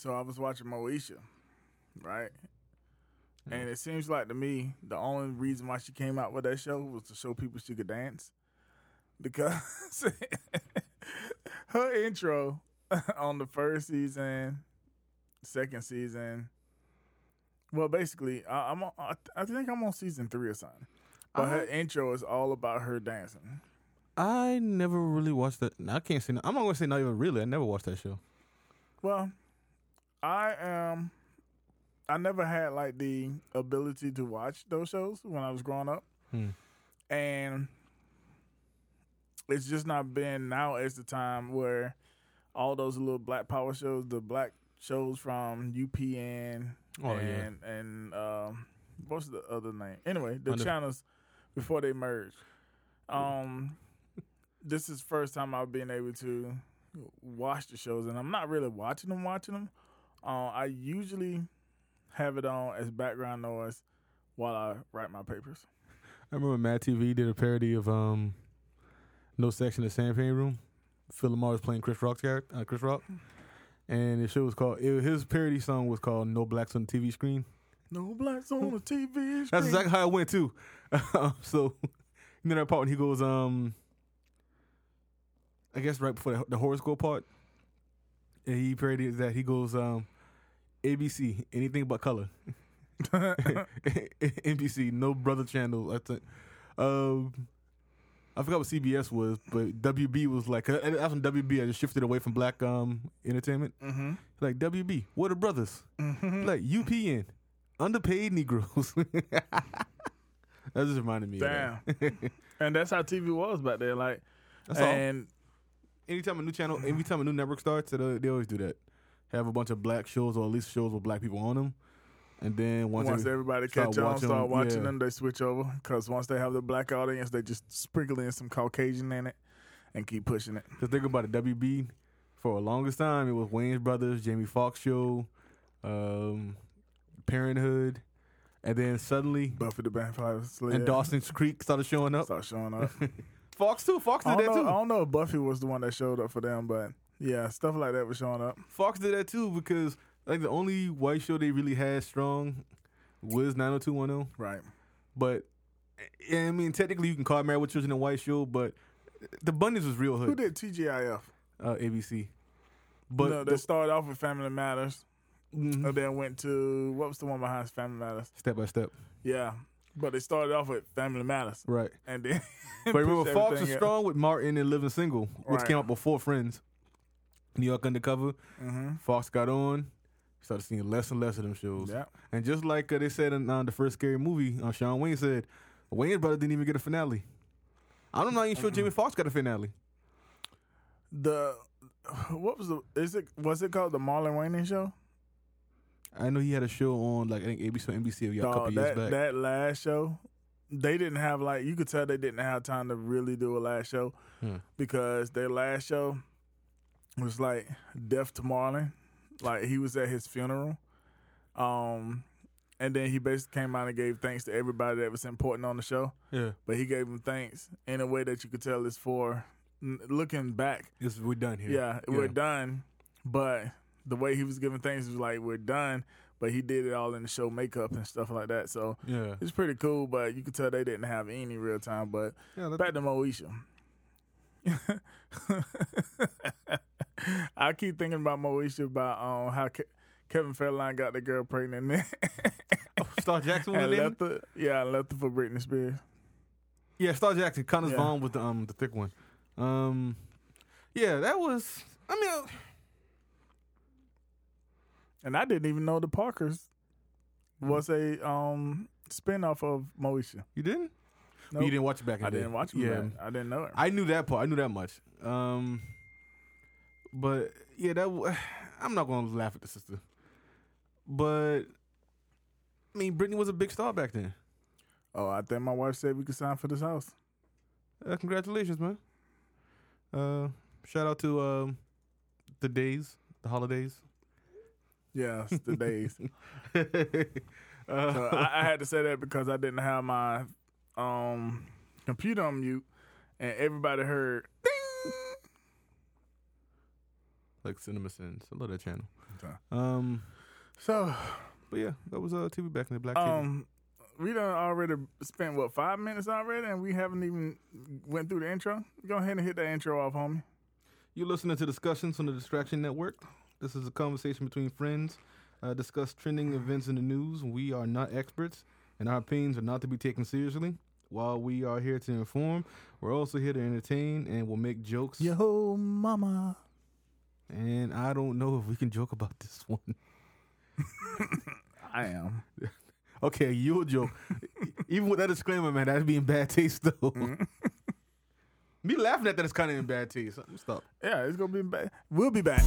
So I was watching Moesha, right? And it seems like to me the only reason why she came out with that show was to show people she could dance. Because her intro on the first season, second season, well, basically, I, I'm on, I, I think I'm on season three or something. But her uh-huh. intro is all about her dancing. I never really watched that. I can't say. No, I'm not gonna say not even really. I never watched that show. Well, I am. I never had like the ability to watch those shows when I was growing up. Hmm. And it's just not been now as the time where all those little black power shows, the black shows from UPN Oh, yeah. and and um what's the other name? Anyway, the Under- channels before they merged. Um this is first time I've been able to watch the shows and I'm not really watching them watching them. Uh, I usually have it on as background noise while I write my papers. I remember Mad TV did a parody of um, No Section of Champagne Room. Phil LaMarr was playing Chris Rock's character, uh, Chris Rock, and the show was called. It, his parody song was called "No Blacks on the TV Screen." No blacks on the TV screen. That's exactly how it went too. so, you know that part when he goes, um, I guess right before the, the horoscope part, and he parodied that he goes, um, ABC, anything but color. NBC, no brother channel. I think. Um, I forgot what CBS was, but WB was like uh, that's when WB I just shifted away from black um entertainment. Mm-hmm. Like WB, what are brothers? Like UPN, underpaid Negroes. that just reminded me. Damn. Of that. and that's how TV was back then. Like, That's all. Anytime a new channel, every time a new network starts, they, they always do that. Have a bunch of black shows, or at least shows with black people on them, and then once, once, every- everybody catch on, watching start watching yeah. them, they switch over. Because once they have the black audience, they just sprinkle in some Caucasian in it and keep pushing it. Cause think about it, WB for the longest time it was Wayans Brothers, Jamie Foxx show, um, Parenthood, and then suddenly Buffy the Vampire Slayer. and Dawson's Creek started showing up. start showing up. Fox too. Fox did that know, I don't know if Buffy was the one that showed up for them, but yeah, stuff like that was showing up. Fox did that too because like the only white show they really had strong was 90210. Right. But I mean, technically you can call Married with Children a white show, but the Bundys was real Who did TGIF? Uh, ABC. But no, they the- started off with Family Matters, Mhm. and then went to what was the one behind Family Matters? step by step, Yeah, but they started off with Family Matters, right? and then. But remember, Fox was strong with Martin and Living Single, which Right. came out before Friends. New York Undercover. Mhm. Fox got on. Started seeing less and less of them shows. Yeah. And just like uh, they said in uh, the first scary movie, uh, Shawn Wayans said, Wayans brother didn't even get a finale. I'm not know even sure Jimmy Fox got a finale. The what was the is it was it called the Marlon Wayans show? I know he had a show on like I think ABC or NBC a Dog, couple years back. that last show, they didn't have like you could tell they didn't have time to really do a last show Hmm. because their last show was like death to Marlon, like he was at his funeral, um, and then he basically came out and gave thanks to everybody that was important on the show, yeah, but he gave them thanks in a way that you could tell is for looking back. it's, we're done here. Yeah, we're done. But the way he was giving things was like we're done. But he did it all in the show makeup and stuff like that. So Yeah. it's pretty cool. But you could tell they didn't have any real time. But yeah that- back to Moesha. I keep thinking about Moesha about um, how Ke- Kevin Federline got the girl pregnant Shar Jackson was the left her. Yeah, and left her for Britney Spears. Yeah, Shar Jackson. Countess Yeah. Vaughn was the um the thick one. Um, yeah, that was. I mean, And I didn't even know the Parkers was a um spinoff of Moesha. you didn't. Nope. You didn't watch it back in I didn't watch it. Yeah, Yeah, I didn't know it. I knew that part. I knew that much. Um, but yeah, that w- I'm not gonna laugh at the sister. But I mean, Britney was a big star back then. oh, I think my wife said we could sign for this house. Uh, congratulations, man. Uh, shout out to um, the days, the holidays. Yeah, it's the days. uh, So I, I had to say that because I didn't have my um computer on mute, and everybody heard. Ding! like Cinema Sins. I love that channel. Okay. Um, So, but yeah, that was uh TV back in the black TV. um, we done already spent what five minutes already, and we haven't even went through the intro. Go ahead and hit that intro off, homie. You're listening to discussions on the Distraction Network. This is a conversation between friends. Uh, discuss trending events in the news. We are not experts, and our opinions are not to be taken seriously. While we are here to inform, we're also here to entertain and we'll make jokes. Yo, mama. And I don't know if we can joke about this one. I am. Okay, you'll joke. Even with that disclaimer, man, that'd be in bad taste though. Me laughing at that is kind of in bad taste. Stop. Yeah, it's gonna be bad. We'll be back.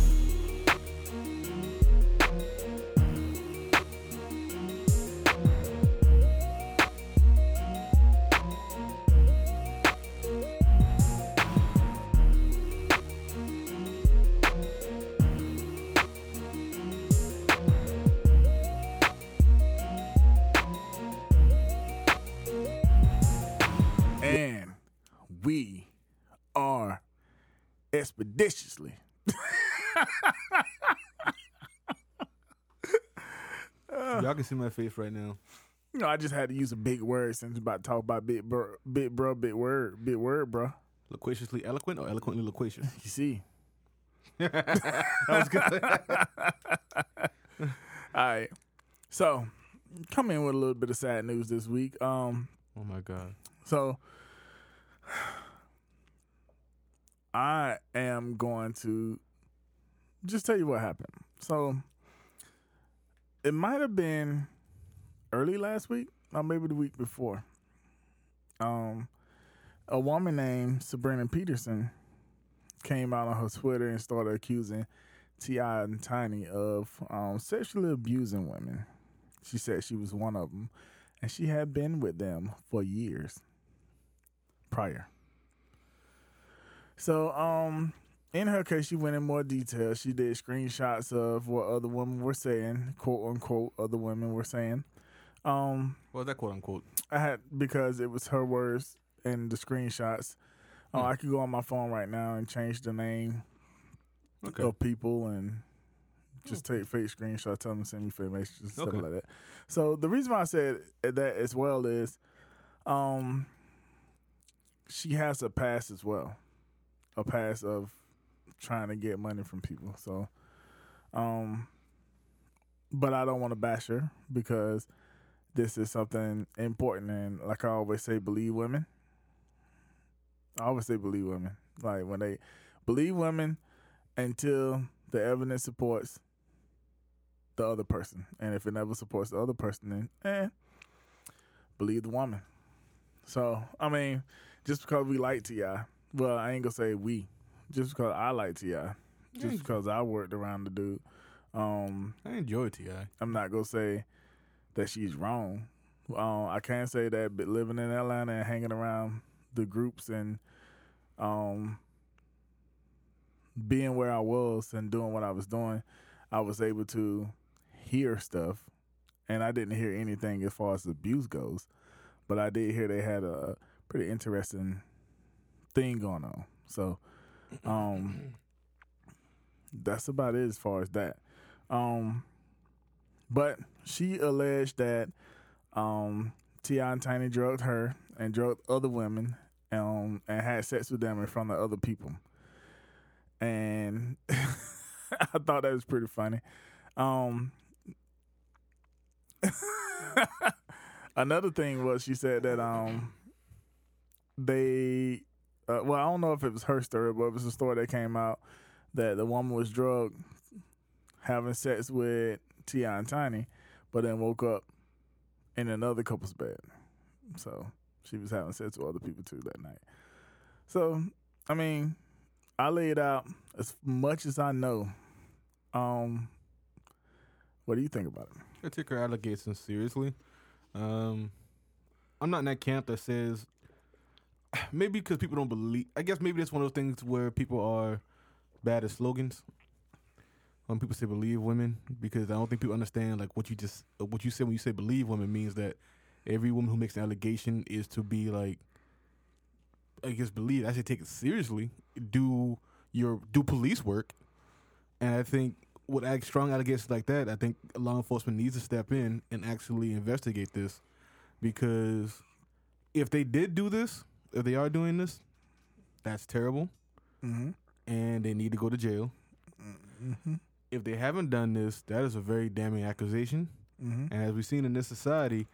Expeditiously. Y'all can see my face right now. You know, I just had to use a big word since about to talk about big bro, big bro, big word, big word, bro. Loquaciously eloquent or eloquently loquacious? You see. that was good. All right. So, come in with a little bit of sad news this week. Um, oh my god. so I am going to just tell you what happened. So it might have been early last week, or maybe the week before. Um, a woman named Sabrina Peterson came out on her Twitter and started accusing Ti and Tiny of um, sexually abusing women. She said she was one of them, and she had been with them for years prior. So, um, in her case, she went in more detail. She did screenshots of what other women were saying, quote unquote, other women were saying. Um, was that quote unquote. I had because it was her words and the screenshots. Uh, Hmm. I could go on my phone right now and change the name Okay. of people and just take fake screenshots, tell them to send me fake messages, and stuff like that. So the reason why I said that as well is, um, she has a past as well, a past of trying to get money from people. So, um, but I don't want to bash her because this is something important and like I always say, believe women. I always say believe women. Like when they believe women until the evidence supports the other person. And if it never supports the other person, then eh, believe the woman. So, I mean, just because we like T.I., well, I ain't gonna say we, just because I like T.I., just because I worked around the dude, um, I enjoy Ti. I'm not gonna say that she's wrong. Um, I can't say that, but living in Atlanta and hanging around the groups and um, being where I was and doing what I was doing, I was able to hear stuff, and I didn't hear anything as far as abuse goes, but I did hear they had a pretty interesting thing going on. So, um, that's about it as far as that. Um, but she alleged that um, Ti and Tiny drugged her and drugged other women um, and had sex with them in front of other people. And I thought that was pretty funny. Um, another thing was she said that um, they, uh, well, I don't know if it was her story, but it was a story that came out that the woman was drugged having sex with Ti and Tiny, but then woke up in another couple's bed. So she was having sex with other people too that night. So I mean, I laid out as much as I know. Um, what do you think about it? I take her allegations seriously. Um, I'm not in that camp that says maybe because people don't believe. I guess maybe that's one of those things where people are bad at slogans. When people say believe women, because I don't think people understand like what you just uh, what you said when you say believe women means that every woman who makes an allegation is to be like I guess believe. I should take it seriously. Do your do police work And I think with strong allegations like that, I think law enforcement needs to step in and actually investigate this because if they did do this, if they are doing this, that's terrible, Mm-hmm. and they need to go to jail. Mm-hmm. If they haven't done this, that is a very damning accusation. Mm-hmm. And as we've seen in this society,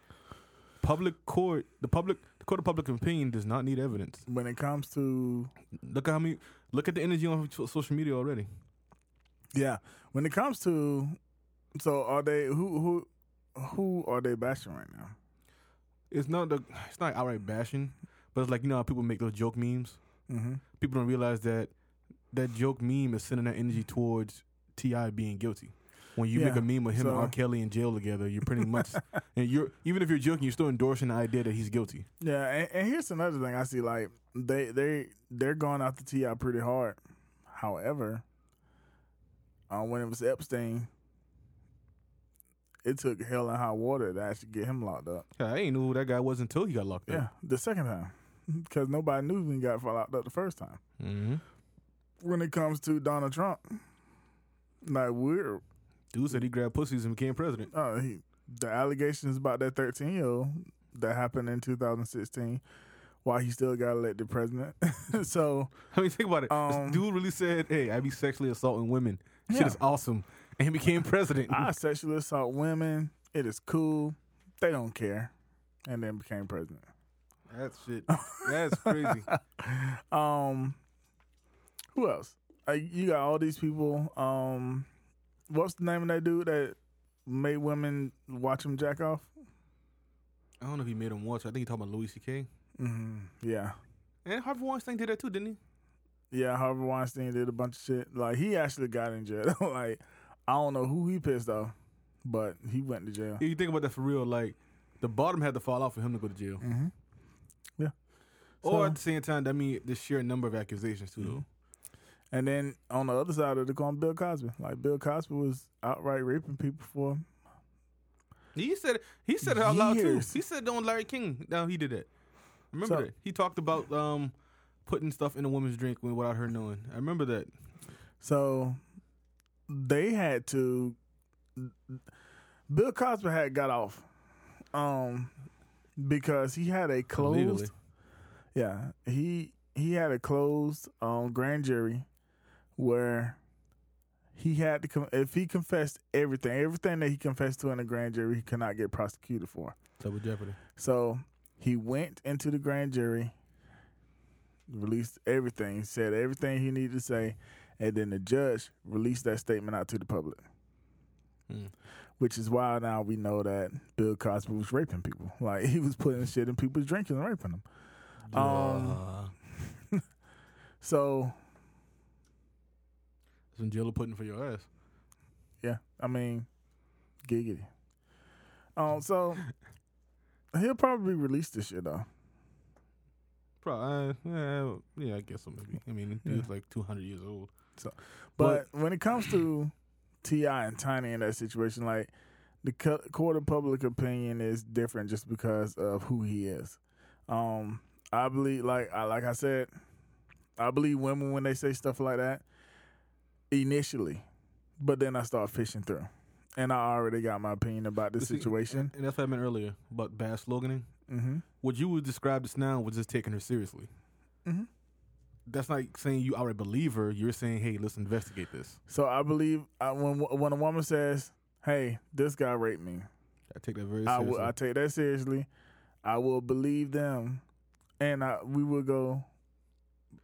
public court, the public, the court of public opinion does not need evidence. When it comes to Look at how many, look at the energy on social media already. yeah, when it comes to so are they who who who are they bashing right now? It's not the, it's not outright bashing, but it's like you know how people make those joke memes. Mm-hmm. People don't realize that that joke meme is sending that energy towards Ti being guilty. When you make a meme with him and R. Kelly in jail together, you're pretty much, and you're even if you're joking, you're still endorsing the idea that he's guilty. Yeah, and, and here's another thing I see. Like they they they're going after Ti pretty hard. However, uh, when it was Epstein, it took hell and high water to actually get him locked up. I ain't knew who that guy was until he got locked Yeah, up. the second time, because nobody knew when he got locked up the first time. Mm-hmm. When it comes to Donald Trump, like we're Dude said he grabbed pussies and became president. uh, the allegations about that 13 year old that happened in 2016, why he still got elected president. so I mean, think about it. Um, this dude really said, "Hey, I be sexually assaulting women. Shit Yeah. is awesome," and he became president. I sexually assault women. It is cool. They don't care. And then became president. That's shit. That's crazy. Um, who else? Uh, you got all these people. Um, what's the name of that dude that made women watch him jack off? I don't know if he made him watch. I think he talking about Louis C.K. Mm-hmm. Yeah, And Harvey Weinstein did that too, didn't he? yeah. Harvey Weinstein did a bunch of shit. Like he actually got in jail. like I don't know who he pissed off, but he went to jail. If you think about that for real, like the bottom had to fall off for him to go to jail. Mm-hmm. Yeah. or at the same time, that mean the sheer number of accusations too. Though. And then on the other side of the coin, Bill Cosby. Like Bill Cosby was outright raping people for He said he said it out loud too. He said on Larry King. Now he did it. Remember So- that? He talked about um putting stuff in a woman's drink without her knowing. I remember that. So they had to. Bill Cosby had got off, um, because he had a closed. Yeah, he he had a closed um grand jury, where he had to come. If he confessed everything, everything that he confessed to in the grand jury, he cannot get prosecuted for. Double jeopardy. So he went into the grand jury, released everything, said everything he needed to say, and then the judge released that statement out to the public. Hmm. Which is why now we know that Bill Cosby was raping people. Like he was putting shit in people's drinks and raping them. Um, Uh, So some jello pudding for your ass. yeah, I mean, giggity. Um, so he'll probably release this shit though. Probably, uh, yeah, yeah, I guess so. Maybe. I mean, Yeah. dude's like two hundred years old. So but when it comes to Ti and Tiny in that situation, like the court of public opinion is different just because of who he is. Um, I believe, like I like I said, I believe women when they say stuff like that initially, but then I start fishing through, and I already got my opinion about see, situation. and that's what I meant earlier about bad sloganing. Mm-hmm. What you would describe this now was just taking her seriously. Mhm. That's not saying you are a believer. You're saying, hey, let's investigate this. So I believe I, when when a woman says, "Hey, this guy raped me," I take that very I seriously. will. I take that seriously. I will believe them, and I we will go.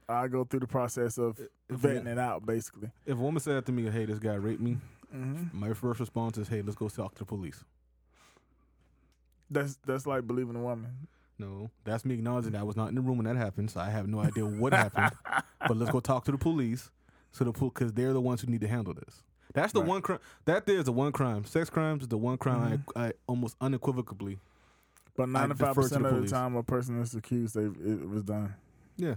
I go through the process of if, vetting a, it out, basically. if a woman said to me, hey, this guy raped me, Mm-hmm. my first response is, hey, let's go talk to the police. That's that's like believing a woman. No, that's me acknowledging that I was not in the room when that happened, so I have no idea what happened. But let's go talk to the police, so the because they're the ones who need to handle this. That's the Right. one crime. That there is the one crime. Sex crimes is the one crime Mm-hmm. I, I almost unequivocally. But ninety five percent of the time, a person is accused, they it was done. Yeah,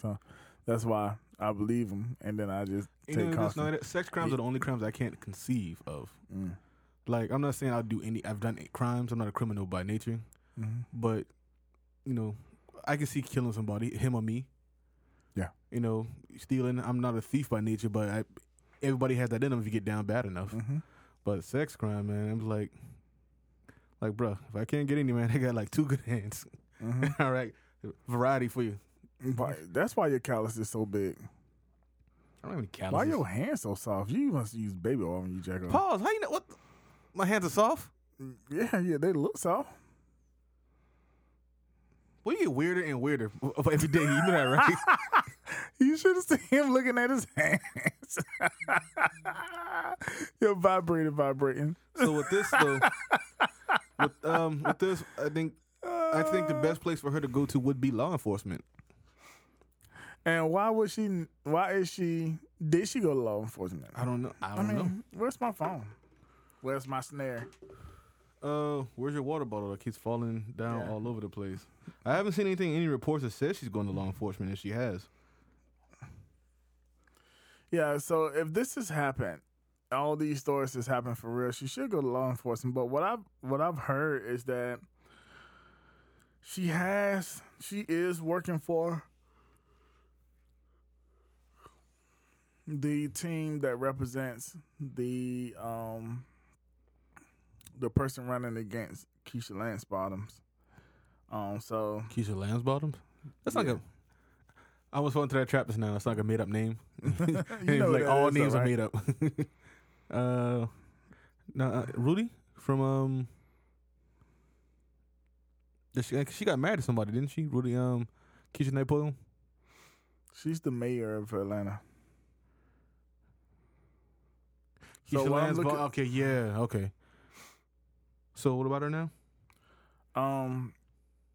So That's why I believe them, and then I just you know, not, sex crimes are the only crimes I can't conceive of. Mm. Like I'm not saying I'll do any. I've done crimes. I'm not a criminal by nature, Mhm. but you know, I can see killing somebody, him or me. Yeah. You know, stealing. I'm not a thief by nature, but I, everybody has that in them if you get down bad enough. Mhm. But sex crime, man, I'm like, like, bro, if I can't get any, man, I got like two good hands. Mhm. All right, variety for you. But that's why your callus is so big. I don't have any calluses. Why your hands so soft? You must use baby oil when you jack off. Pause. How you know what? My hands are soft. Yeah, yeah, they look soft. Well, you get weirder and weirder every day. You know that, right? You should have seen him looking at his hands. You're vibrating, vibrating. so with this though, with um with this, I think I think the best place for her to go to would be law enforcement. And why would she? Why is she? Did she go to law enforcement? I don't know. I I don't mean, where's my phone? Where's my snare? Uh, where's your water bottle that keeps falling down Yeah. all over the place? I haven't seen anything, any reports that says she's going to law enforcement, and she has. Yeah. So if this has happened, all these stories has happened for real. She should go to law enforcement. But what I've what I've heard is that she has she is working for the team that represents the um the person running against Keisha Lance Bottoms. Um so Keisha Lance Bottoms. That's like Yeah. a. I was falling to that trap just now. It's like a made up name. you know like all names though, are made up. uh, no, uh, Rudy from um. She, she got married to somebody, didn't she? Rudy, um, Keisha Napoleon. She's the mayor of Atlanta. Keisha So what looking- okay, yeah, okay. So what about her now? Um,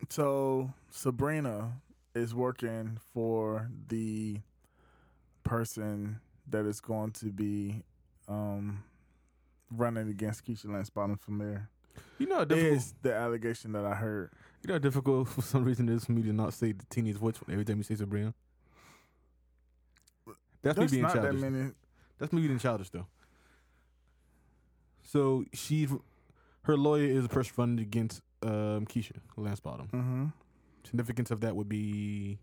so Sabrina is working for the person that is going to be um running against Keisha Lance Bottom for mayor. You know difficult. Is the allegation that I heard? You know how difficult for some reason is for me to not say the teenage voice every time you say Sabrina. That's, There's me being that childish. many. That's me being childish though. So she's her lawyer is the person running against um, Keisha Lance Bottom. Mm-hmm. Significance of that would be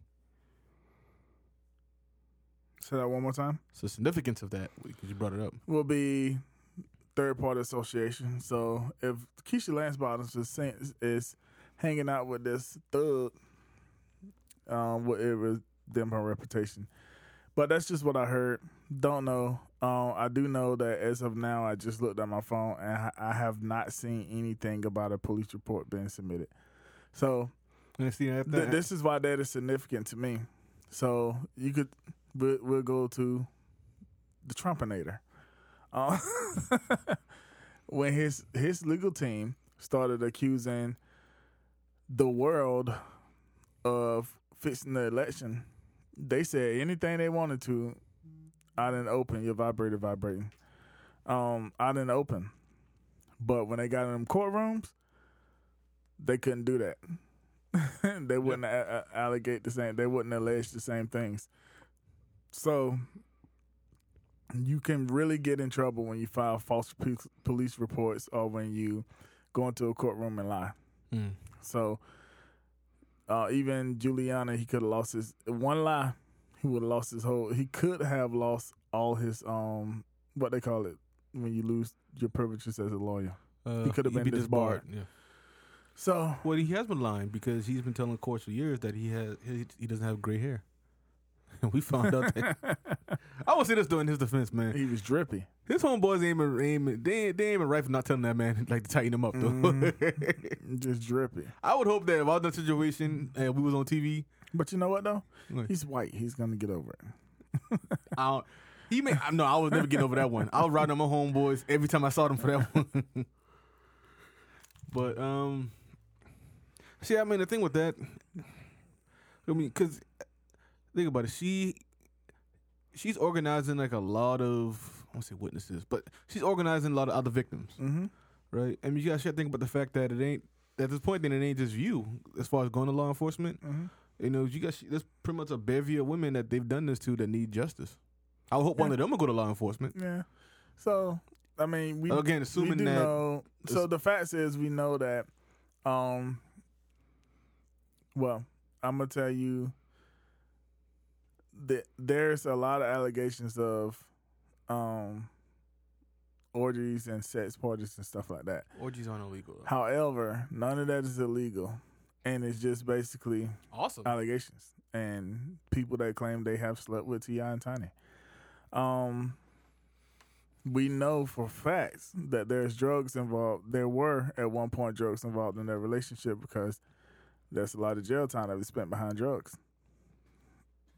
Say that one more time. so significance of that because you brought it up. Will be third party association. So if Keisha Lance Bottoms is is hanging out with this thug, um, it them her reputation. But that's just what I heard. Don't know. Um, I do know that as of now, I just looked at my phone and I- have not seen anything about a police report being submitted. So And see after th- this is why that is significant to me. So you could we'll, we'll go to the Trumpinator. Uh, when his his legal team started accusing the world of fixing the election, they said anything they wanted to out didn't open, your vibrator vibrating. Um, in the open. But when they got in them courtrooms, they couldn't do that. they wouldn't a- a- allegate the same. They wouldn't allege the same things. So you can really get in trouble when you file false police reports or when you go into a courtroom and lie. Mm. So uh, even Giuliani, he could have lost his one lie. He would have lost his whole. He could have lost all his um what they call it when you lose your privileges as a lawyer. Uh, He could have been be disbarred. Yeah. So Well, he has been lying because he's been telling courts for years that he has he, he doesn't have gray hair. we found out that I would say this though in his defense, man. he was drippy. His homeboys ain't even, ain't, they, ain't- they ain't even right for not telling that man like to tighten him up though. Mhm. Just drippy. I would hope that if I was in that situation and we was on TV, But you know what though? He's white. He's gonna get over it. I don't, he may no, I was never getting over that one. I was riding on my homeboys every time I saw them for that one. but um, see, I mean the thing with that, I mean, cause think about it, she she's organizing like a lot of I won't say witnesses, but she's organizing a lot of other victims, Mm-hmm. right? I mean, you guys should think about the fact that it ain't at this point, then it ain't just you as far as going to law enforcement. Mm-hmm. You know, you guys, there's pretty much a bevy of women that they've done this to that need justice. I would hope one of them will go to law enforcement. Yeah. So I mean, we Again, we assuming do that know. So the fact is, we know that. Um. Well, I'm gonna tell you that there's a lot of allegations of um, orgies and sex parties and stuff like that. Orgies aren't illegal. However, none of that is illegal, and it's just basically Awesome. allegations and people that claim they have slept with Ti and Tiny. Um, we know for facts that there's drugs involved. There were at one point drugs involved in their relationship because there's a lot of jail time that was spent behind drugs,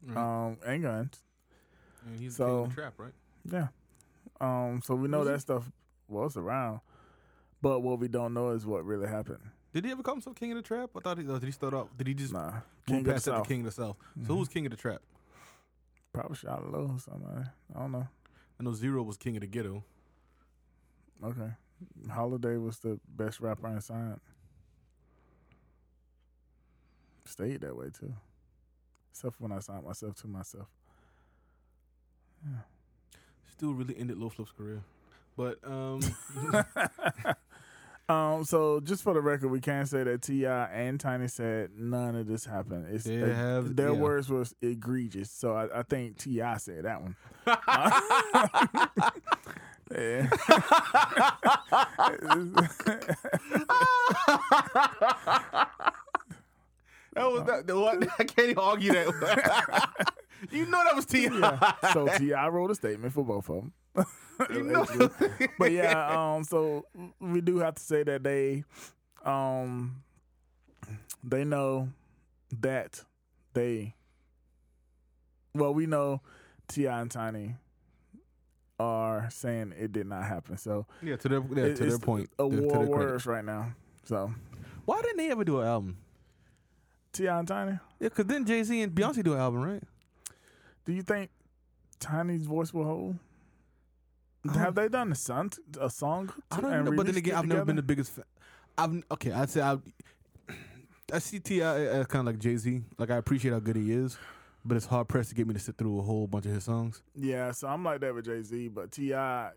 Right. um, and guns. and he's so- the king of the trap, right? Yeah. Um, so we know that he? stuff was around, but what we don't know is what really happened. Did he ever call himself king of the trap? I thought he did he start off? Did he just Nah, King of the past to South. king of the south? So Mhm. who's king of the trap? Probably Shawty Lo or somebody. I don't know. I know Zero was king of the ghetto. Okay. Holiday was the best rapper in science. Stayed that way too. Except for when I signed myself to myself. Still really ended Lil Flip's career. But um, um, so just for the record, we can say that Ti and Tiny said none of this happened. It's They uh, have- their yeah. words was egregious. So I, I think Ti said that one. yeah. that was that. the What? I can't even argue that. you know that was Ti. yeah. So Ti wrote a statement for both of them. You know- but yeah, um, so we do have to say that they, um, they know that they, well, we know Ti and Tiny are saying it did not happen. So yeah, to their yeah, it- to their point. a to- to war their words right now. So Why didn't they ever do an album? Ti and Tiny, Yeah, because then Jay Z and Beyonce do an album, right? Do you think Tiny's voice will hold? Have they done a song? A song? I don't know, but then again, I've never been the biggest. fan. I've okay. I'd say I. I see Ti as uh, uh, kind of like Jay Z. Like I appreciate how good he is, but it's hard pressed to get me to sit through a whole bunch of his songs. Yeah, so I'm like that with Jay Z, but Ti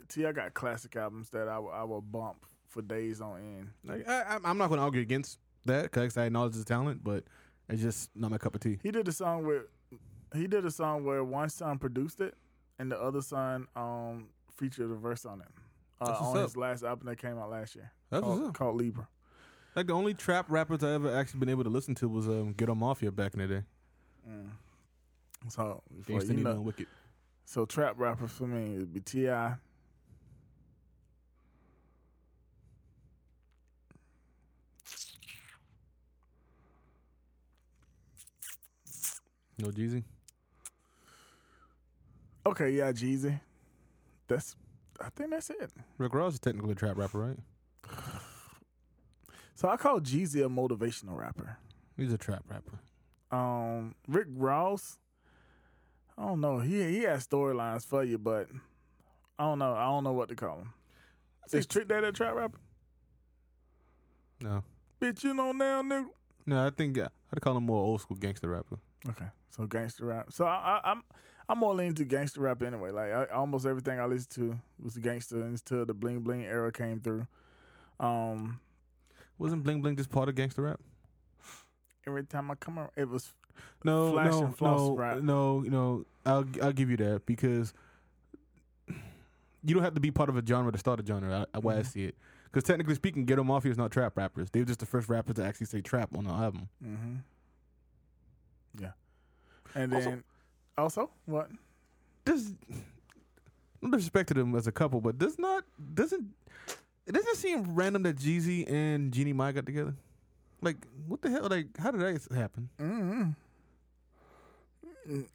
Ti got classic albums that I will I will bump for days on end. Like I, I'm- I'm not going to argue against that because I acknowledge his talent, but it's just not my cup of tea. He did a song with he did a song where one son produced it and the other son um featured a verse on it. Uh, on up. his last album that came out last year. That's called, what's up. called Libra. Like the only trap rappers I ever actually been able to listen to was um, Ghetto Mafia back in the day. Mm. So before you know, Wicked. so trap rappers for me would be Ti. No Jeezy. Okay, yeah, Jeezy. That's I think that's it. Rick Ross is technically a trap rapper, right? So I call Jeezy a motivational rapper. He's a trap rapper. um Rick Ross. I don't know. He he has storylines for you, but I don't know. I don't know what to call him. Is Trick Daddy a trap rapper? No, Bitch, you know now, nigga. no, I think uh, I'd call him more old school gangster rapper. Okay, so gangster rap. So I, I, I'm I'm more leaning to gangster rap anyway. Like I, almost everything I listened to was gangster until the bling bling era came through. Um, Wasn't Bling Bling just part of gangster rap? every time I come around, it was No, Flash no, and floss no, rap. no. You know, I'll I'll give you that because you don't have to be part of a genre to start a genre. I, way I see it, because technically speaking, Ghetto Mafia is not trap rappers. They were just the first rappers to actually say trap on the album. Mm-hmm. Yeah. And Also- then also, what? Does no disrespect to them as a couple, but does not doesn't it doesn't seem random that Jeezy and Jeannie Mai got together. Like what the hell? Like how did that happen? Mm-hmm. Mm,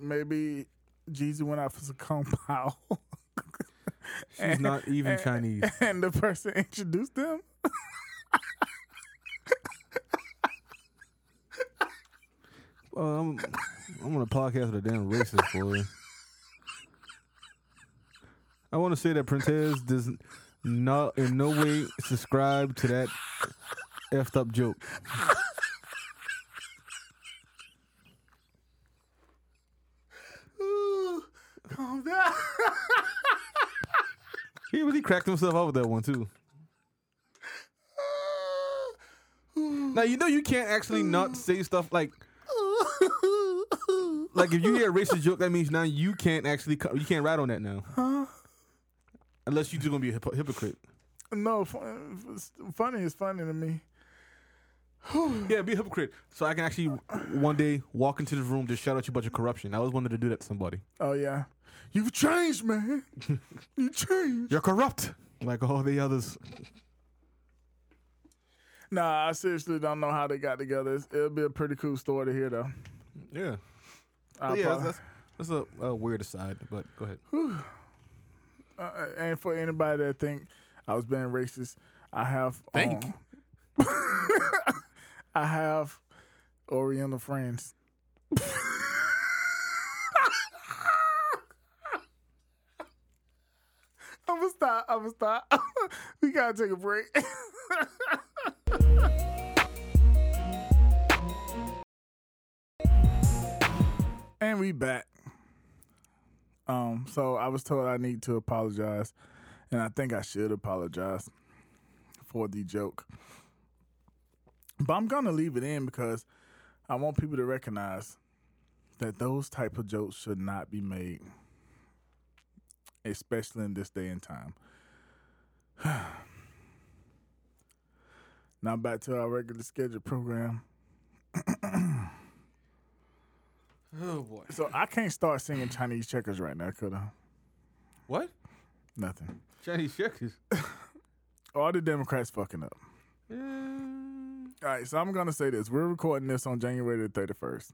Maybe Jeezy went out for some compound She's not even and- Chinese. and the person introduced them. Well, I'm, on a podcast with a damn racist boy. I want to say that Printez does not in no way subscribe to that effed up joke. Calm down. He really cracked himself up with that one too. Now you know you can't actually not say stuff like like if you hear a racist joke, that means now you can't actually co- you can't ride on that now, Huh? unless you just gonna be a hypo- hypocrite. No, fun, funny is funny to me. Yeah, be a hypocrite. So I can actually one day walk into this room just shout out you about your corruption. I always wanted to do that to somebody. Oh yeah, you've changed, man. you changed. You're corrupt, like all the others. Nah, I seriously don't know how they got together. It's, it'll be a pretty cool story to hear, though. Yeah, Yeah. That's, that's a, a weird aside, but go ahead. uh, and for anybody that think I was being racist, I have. Thank um, I have Oriental friends. I'm gonna stop. I'm gonna stop. we gotta take a break. And we back. Um, so I was told I need to apologize, and I think I should apologize for the joke. But I'm gonna leave it in because I want people to recognize that those type of jokes should not be made, especially in this day and time. now back to our regular scheduled program. Oh boy. So I can't start singing Chinese checkers right now, could I? What? Nothing. Chinese checkers. All the Democrats fucking up. Mm, All right, so I'm gonna say this: we're recording this on January the 31st.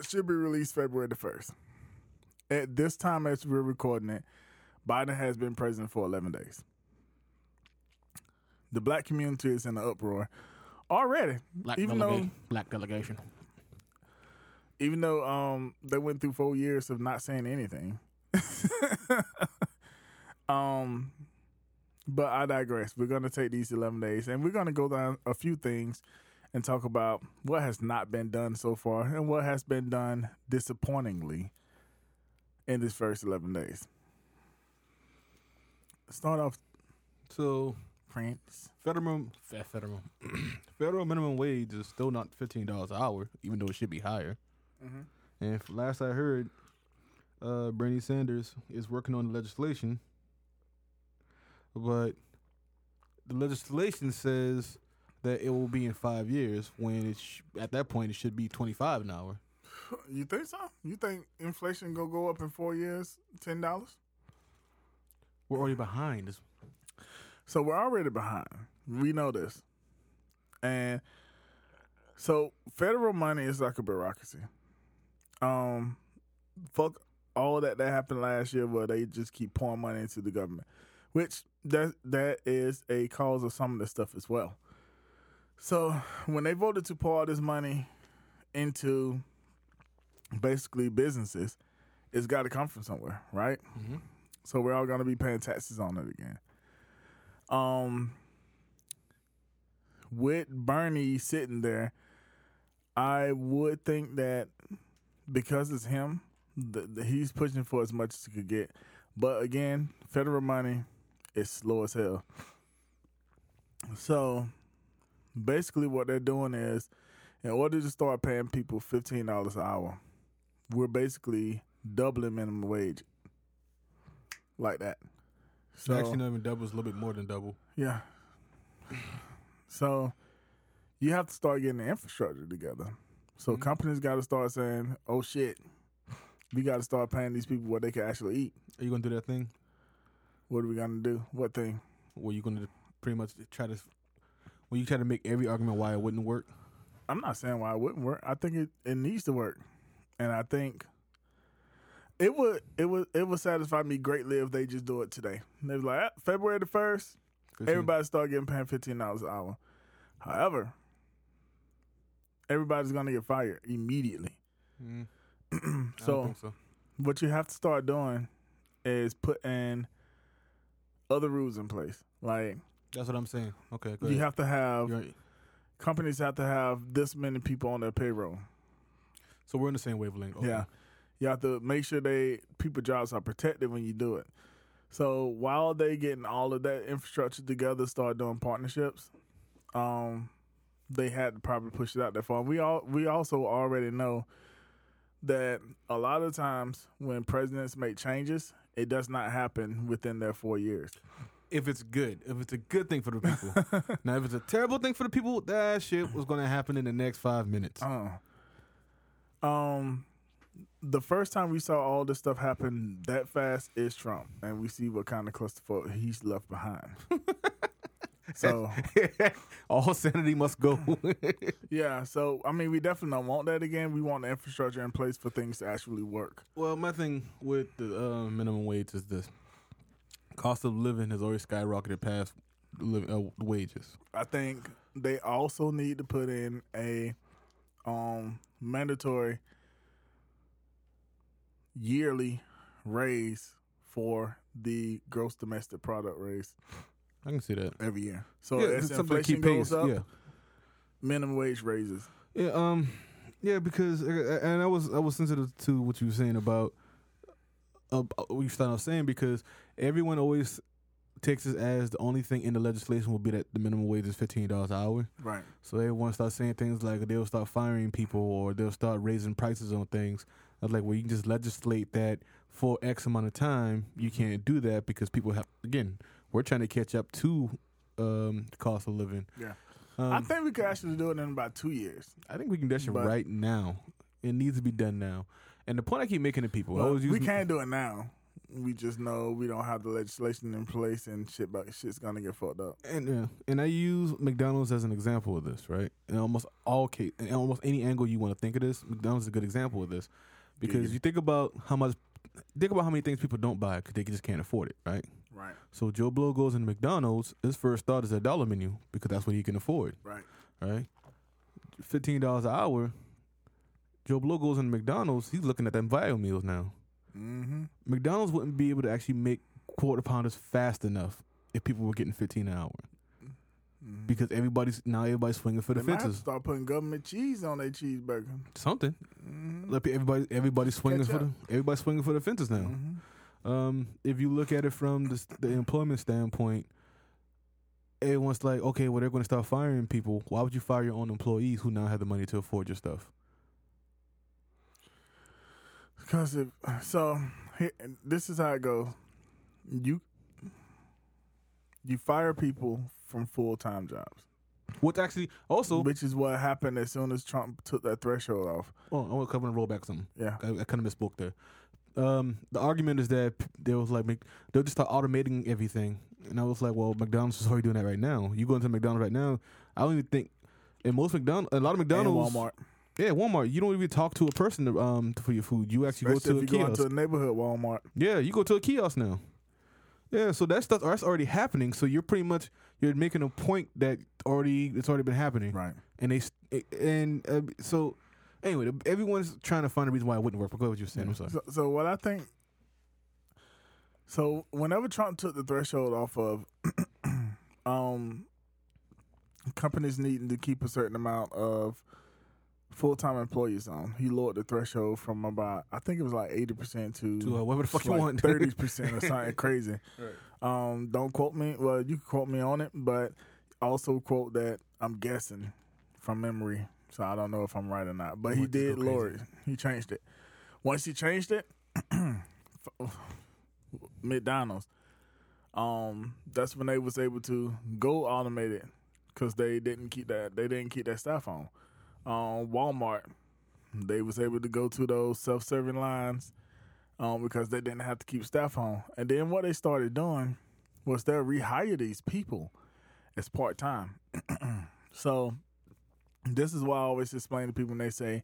It should be released February the 1st. At this time, as we're recording it, Biden has been president for 11 days. The black community is in an uproar already. black Even delegation. black delegation. Even though um they went through four years of not saying anything. um, but I digress. We're gonna take these 11 days and we're gonna go down a few things and talk about what has not been done so far and what has been done disappointingly in this first 11 days. Start off, So Prince. federal federal federal minimum wage is still not fifteen dollars an hour, even though it should be higher. Mhm. And last I heard, uh, Bernie Sanders is working on the legislation, but the legislation says that it will be in five years. When it's sh- at that point it should be twenty five an hour. You think so? You think inflation gonna go up in four years, ten dollars? We're already behind. So we're already behind. We know this. And so federal money is like a bureaucracy. Um fuck all that that happened last year where they just keep pouring money into the government. Which that that is a cause of some of the stuff as well. So when they voted to pour all this money into basically businesses, it's gotta come from somewhere, right? So we're all gonna be paying taxes on it again. Um, with Bernie sitting there, I would think that because it's him, the, the, he's pushing for as much as he could get. But again, federal money is slow as hell. So basically, what they're doing is, in order to start paying people fifteen dollars an hour, we're basically doubling minimum wage, like that. So Actually, not even double. It's a little bit more than double. yeah. So you have to start getting the infrastructure together. So Mhm. companies got to start saying, "Oh shit, we got to start paying these people what they can actually eat." Are you gonna do that thing? What are we gonna do? What thing? Were you gonna pretty much try to, when you try to make every argument why it wouldn't work? I'm not saying why it wouldn't work. I think it, it needs to work, and I think it would it would it would satisfy me greatly if they just do it today. They was like "Ah, February the first, everybody start getting paid fifteen dollars an hour. However, everybody's gonna get fired immediately. Mm, so so. what you have to start doing is putting other rules in place. Like That's what I'm saying. Okay, you have to have right. companies have to have this many people on their payroll. So we're in the same wavelength. Okay. Yeah. You have to make sure they people jobs are protected when you do it. So while they getting all of that infrastructure together, start doing partnerships, um, they had to probably push it out that far. We all we also already know that a lot of times when presidents make changes, it does not happen within their four years. If it's good, if it's a good thing for the people. now, if it's a terrible thing for the people, that shit was going to happen in the next five minutes. Uh, um, the first time we saw all this stuff happen that fast is Trump, and we see what kind of clusterfuck he's left behind. so All sanity must go. yeah, so I mean, we definitely don't want that again. We want the infrastructure in place for things to actually work. well, my thing with the uh, minimum wage is this: cost of living has already skyrocketed past li- uh, wages. I think they also need to put in a um mandatory yearly raise for the gross domestic product raise I can see that. every year. So yeah, as inflation keep goes up, Yeah. minimum wage raises. Yeah, um, yeah, because uh, and I was I was sensitive to what you were saying about uh, what you started off saying because everyone always takes it as the only thing in the legislation will be that the minimum wage is fifteen dollars an hour. Right. So everyone starts saying things like they'll start firing people or they'll start raising prices on things. I was like, well, you can just legislate that for X amount of time. You can't do that because people have again, we're trying to catch up to um, the cost of living. Yeah. Um, I think we could actually do it in about two years. I think we can do it right now. It needs to be done now. And the point I keep making to people, I Well, always use we can't do it now. We just know we don't have the legislation in place, and shit, but shit's gonna get fucked up. and yeah, and I use McDonald's as an example of this, right? In almost all case, in almost any angle you want to think of this, McDonald's is a good example of this because Giggity. you think about how much, think about how many things people don't buy because they just can't afford it, right? Right. So Joe Blow goes into McDonald's. His first thought is a dollar menu because that's what he can afford, Right. right? Fifteen dollars an hour. Joe Blow goes into McDonald's. He's looking at them value meals now. Mm-hmm. McDonald's wouldn't be able to actually make quarter pounders fast enough if people were getting fifteen an hour mm-hmm. because everybody's now everybody's swinging for the they might have to fences. start putting government cheese on their cheeseburger. Something. Mm-hmm. Let everybody everybody's swinging for the up. everybody's swinging for the fences now. Um, if you look at it from the, the employment standpoint, everyone's like, okay, well they're going to start firing people. Why would you fire your own employees who now have the money to afford your stuff? Because if so, here, this is how it goes. You you fire people from full time jobs, What's actually also, which is what happened as soon as Trump took that threshold off. oh, I want to cover and roll back something. Yeah. I, I kind of misspoke there. Um, the argument is that p- they was like they'll just start automating everything, and I was like, well, McDonald's is already doing that right now. You go into McDonald's right now, I don't even think. In most McDonald's, a lot of And McDonald's, Walmart. yeah, Walmart, you don't even talk to a person to, um for your food. You actually Especially go if to you a go kiosk. into a neighborhood Walmart. yeah, you go to a kiosk now. Yeah, so that stuff that's already happening. So you're pretty much you're making a point that already it's already been happening, Right. and they and uh, so anyway, everyone's trying to find a reason why it wouldn't work. But go ahead, what you're saying. I'm sorry. So, so what I think. So whenever Trump took the threshold off of, um, companies needing to keep a certain amount of full time employees on, he lowered the threshold from about I think it was like eighty percent to To uh, whatever the fuck you want. thirty percent or something crazy. Um, don't quote me. Well, you can quote me on it, but also quote that I'm guessing from memory, so I don't know if I'm right or not. But he did go lower it. crazy? He changed it. Once he changed it, McDonald's, um, that's when they was able to go automated because they didn't keep that. They didn't keep that staff on. Um, Walmart, they was able to go to those self serving lines um, because they didn't have to keep staff on. And then what they started doing was they rehire these people as part time. so this is why I always explain to people when they say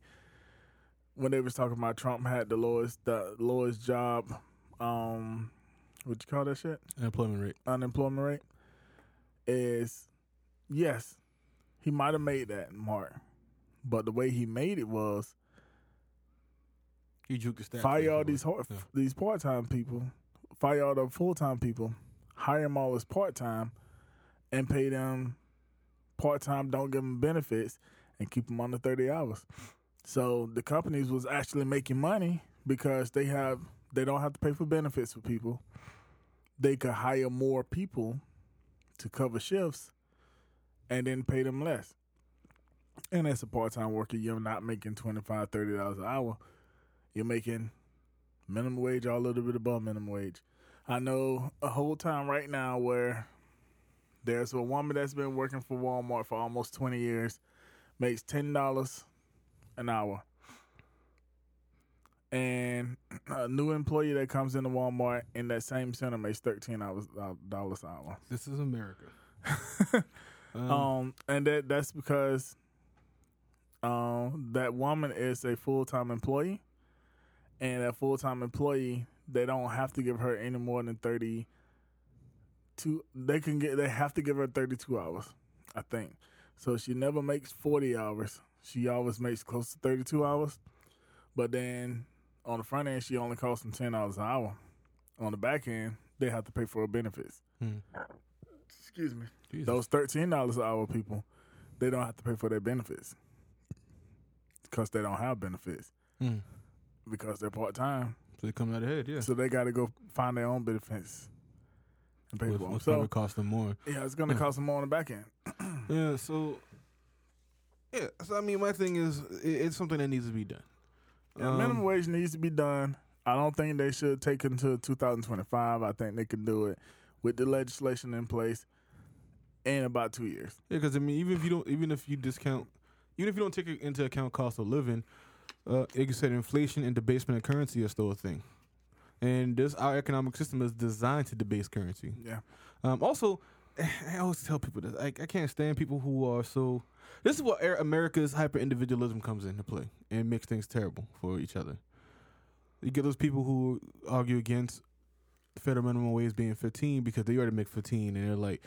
when they was talking about Trump had the lowest the lowest job, um, what you call that shit? Unemployment rate. Unemployment rate is yes, he might have made that mark, but the way he made it was You juke the stats. fire all these hard, Yeah. these part time people, fire all the full time people, hire them all as part time, and pay them part time. Don't give them benefits and keep them under thirty hours. So the companies was actually making money because they have they don't have to pay for benefits for people. They could hire more people to cover shifts, and then pay them less. And as a part time worker, you're not making 25 dollars an hour you're making minimum wage or a little bit above minimum wage. I know a whole time right now where there's a woman that's been working for Walmart for almost 20 years, makes $10 an hour. And a new employee that comes into Walmart in that same center makes $13 an hour. This is America. Um, um, and that that's because um, that woman is a full time employee, and that full time employee they don't have to give her any more than thirty two. They can get they have to give her thirty two hours, I think. So she never makes forty hours. She always makes close to thirty two hours, but then on the front end she only costs them ten dollars an hour. On the back end, they have to pay for her benefits. Hmm. Excuse me. Jesus. Those thirteen dollars an hour people, they don't have to pay for their benefits because they don't have benefits Hmm. because they're part time. So they come out ahead, yeah. So they got to go find their own benefits and pay Which, for them. which So probably cost them more. yeah, it's gonna Yeah. cost them more on the back end. Yeah, so yeah, so I mean, my thing is, it, it's something that needs to be done. Yeah, Um, minimum wage needs to be done. I don't think they should take it until 2025. I think they can do it with the legislation in place in about two years. Yeah, because I mean, even if you don't, even if you discount, even if you don't take into account cost of living, uh, like you said, inflation and debasement of currency are still a thing. And this our economic system is designed to debase currency. Yeah. Um, also, I always tell people this. I, I can't stand people who are so. This is where America's hyper individualism comes into play and makes things terrible for each other. You get those people who argue against federal minimum wage being 15 because they already make 15 and they're like,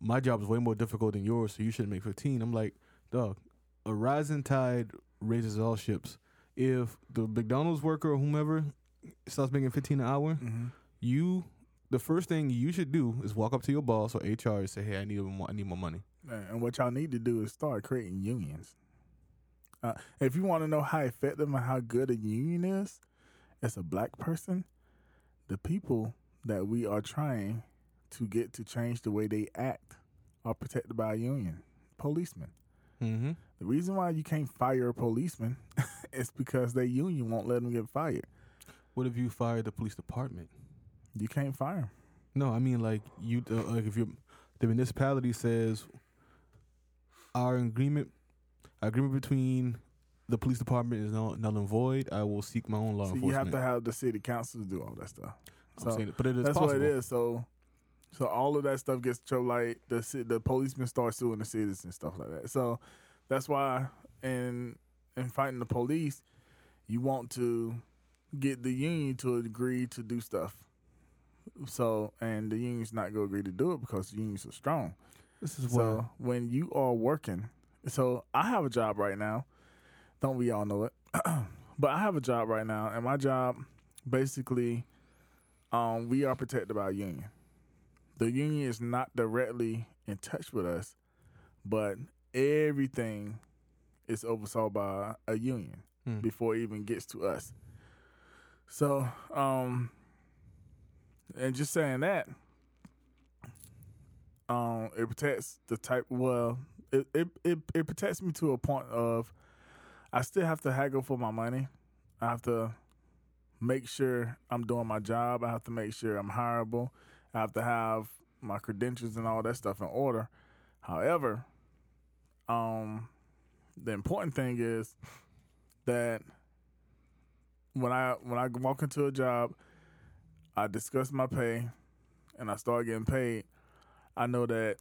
my job is way more difficult than yours, so you shouldn't make 15. I'm like, dog, a rising tide raises all ships. If the McDonald's worker or whomever starts making 15 an hour, Mm-hmm. you the first thing you should do is walk up to your boss or HR and say, "Hey, I need more. I need more money." And what y'all need to do is start creating unions. Uh, if you want to know how effective and how good a union is, as a black person, the people that we are trying to get to change the way they act are protected by a union. Policemen. Mm-hmm. The reason why you can't fire a policeman is because their union won't let them get fired. What if you fired the police department? You can't fire them. No, I mean like you. Uh, like if you, the municipality says our agreement, our agreement between the police department is null, null and void. I will seek my own law So you have to have the city council to do all that stuff. I'm so saying it, but it is That's possible. what it is. So, so all of that stuff gets so like the the policemen start suing the cities and stuff like that. So that's why in in fighting the police, you want to get the union to agree to do stuff. So and the union's not going to agree to do it because the unions are strong. This is So when you are working, so I have a job right now. Don't we all know it? but I have a job right now, and my job basically, um, we are protected by a union. The union is not directly in touch with us, but everything is oversaw by a union Hmm. before it even gets to us. So, um, and just saying that, um, it protects the type. Well, it, it it it protects me to a point of, I still have to haggle for my money. I have to make sure I'm doing my job. I have to make sure I'm hireable. I have to have my credentials and all that stuff in order. However, um, the important thing is that when I when I walk into a job, I discuss my pay, and I start getting paid. I know that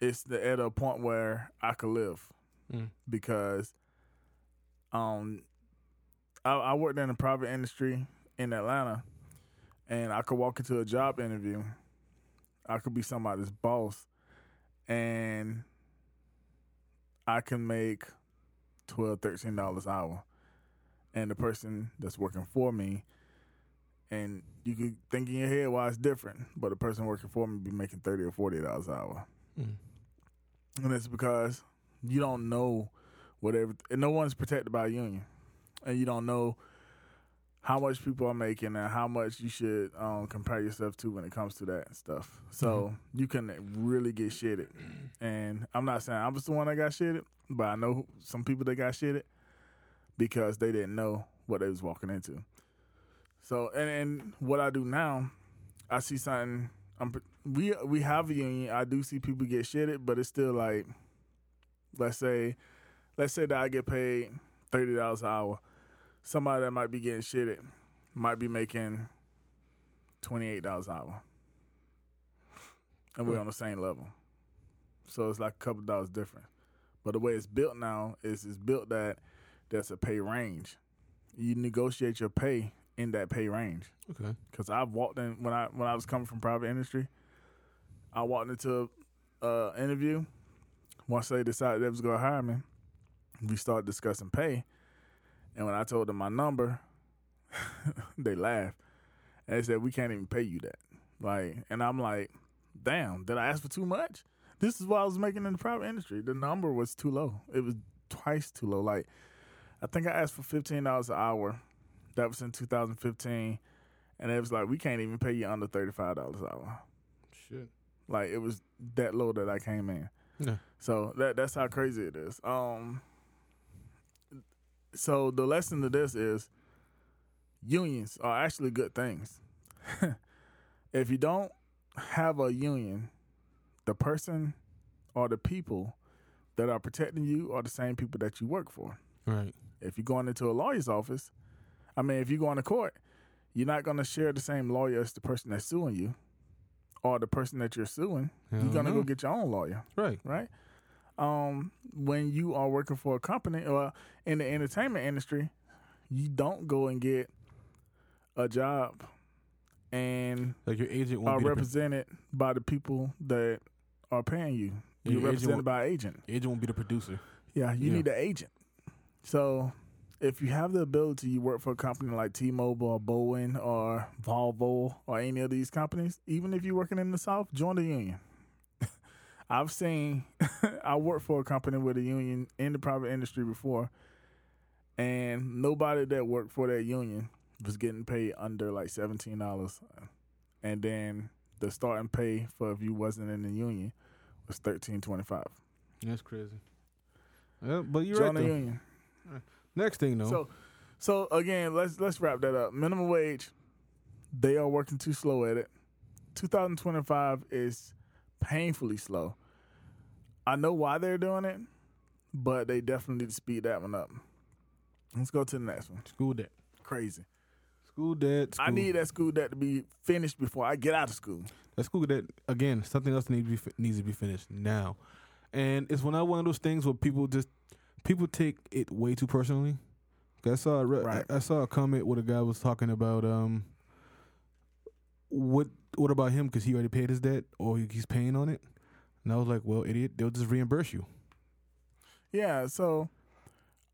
it's the, at a point where I could live Mm. because um I, I worked in the private industry in Atlanta, and I could walk into a job interview. I could be somebody's boss, and I can make twelve, thirteen dollars an hour, and the person that's working for me, and you could think in your head why it's different, but the person working for me be making thirty or forty dollars an hour, Mm. and it's because you don't know whatever, and no one's protected by a union, and you don't know how much people are making and how much you should um, compare yourself to when it comes to that stuff. So you can really get shitted. And I'm not saying I was the one that got shitted, but I know some people that got shitted because they didn't know what they was walking into. So and, and what I do now, I see something. I'm, we we have a union. I do see people get shitted, but it's still like, let's say, let's say that I get paid thirty dollars an hour. Somebody that might be getting shitted might be making twenty eight dollars an hour, and we're hmm. on the same level. So it's like a couple dollars different. But the way it's built now is it's built that there's a pay range. You negotiate your pay in that pay range. Okay. Because I've walked in when I when I was coming from private industry, I walked into a uh, interview. Once they decided they was gonna hire me, we started discussing pay. And when I told them my number, they laughed. And they said, We can't even pay you that. Like and I'm like, damn, did I ask for too much? This is what I was making in the private industry. The number was too low. It was twice too low. Like I think I asked for fifteen dollars an hour. That was in 2015, and it was like we can't even pay you under thirty five dollars an hour. Shit. Like it was that low that I came in. Yeah. So that that's how crazy it is. Um. So the lesson to this is unions are actually good things. if you don't have a union, the person or the people that are protecting you are the same people that you work for. Right. If you're going into a lawyer's office, I mean, if you go into court, you're not going to share the same lawyer as the person that's suing you or the person that you're suing. Hell you're going to no. go get your own lawyer, Right. right? Um, when you are working for a company or in the entertainment industry, you don't go and get a job and Like your agent are won't be the, represented by the people that are paying you. You're represented by agent. agent won't be the producer. Yeah, you Yeah. need an agent. So if you have the ability, you work for a company like T-Mobile or Boeing or Volvo or any of these companies, even if you're working in the South, join the union. I've seen, I worked for a company with a union in the private industry before, and nobody that worked for that union was getting paid under like seventeen dollars, and then the starting pay for if you wasn't in the union was thirteen twenty five. That's crazy. Yeah, but you're Join right the though. union. Next thing though. So, so again, let's let's wrap that up. Minimum wage, they are working too slow at it. 2025 is painfully slow. I know why they're doing it, but they definitely need to speed that one up. Let's go to the next one. school debt. Crazy. School debt. School. I need that school debt to be finished before I get out of school. That school debt again. Something else needs to be needs to be finished now, and it's one of one of those things where people just people take it way too personally. I saw a re- Right. I, I saw a comment where a guy was talking about um what what about him because he already paid his debt or he's paying on it, and I was like, well, idiot, they'll just reimburse you. Yeah, so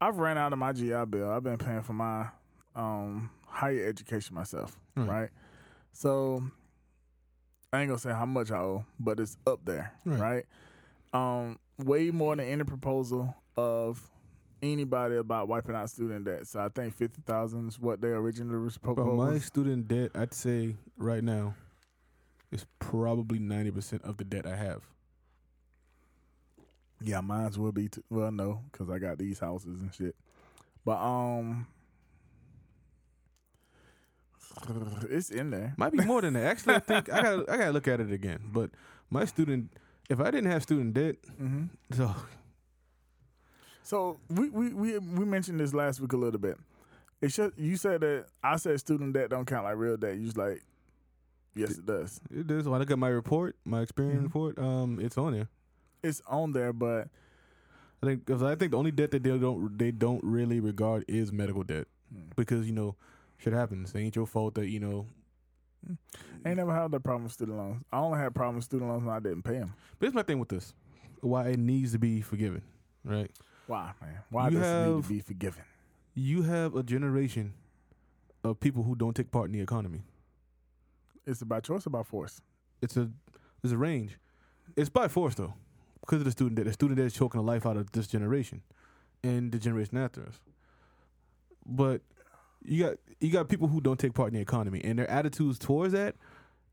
I've ran out of my GI bill. I've been paying for my um, higher education myself, Right. right? So I ain't gonna say how much I owe, but it's up there, Right. right? Um, way more than any proposal of anybody about wiping out student debt. So I think fifty thousand is what they originally was But proposed. my student debt, I'd say right now, is probably ninety percent of the debt I have. Yeah, mine's will be. Well, no, because I got these houses and shit. But um, it's in there. Might be more than that. Actually, I think I got I got to look at it again. But my student, if I didn't have student debt, hmm so So we, we we we mentioned this last week a little bit. It should, you said that I said student debt don't count like real debt. You was like, yes, it does. it is. When I look at my report, my experience Mhm. report, um, it's on there. It's on there, but I think because I think the only debt that they don't they don't really regard is medical debt hmm, because you know shit happens. It ain't your fault that you know. I ain't never had that problem with student loans. I only had problems with student loans when I didn't pay them. But here's my thing with this: why it needs to be forgiven, right? Why, man? Why You does it need to be forgiven? You have a generation of people who don't take part in the economy. It's about choice, or about force. it's a there's a range. It's by force though, because of the student debt. The student debt is choking the life out of this generation, and the generation after us. But you got you got people who don't take part in the economy, and their attitudes towards that,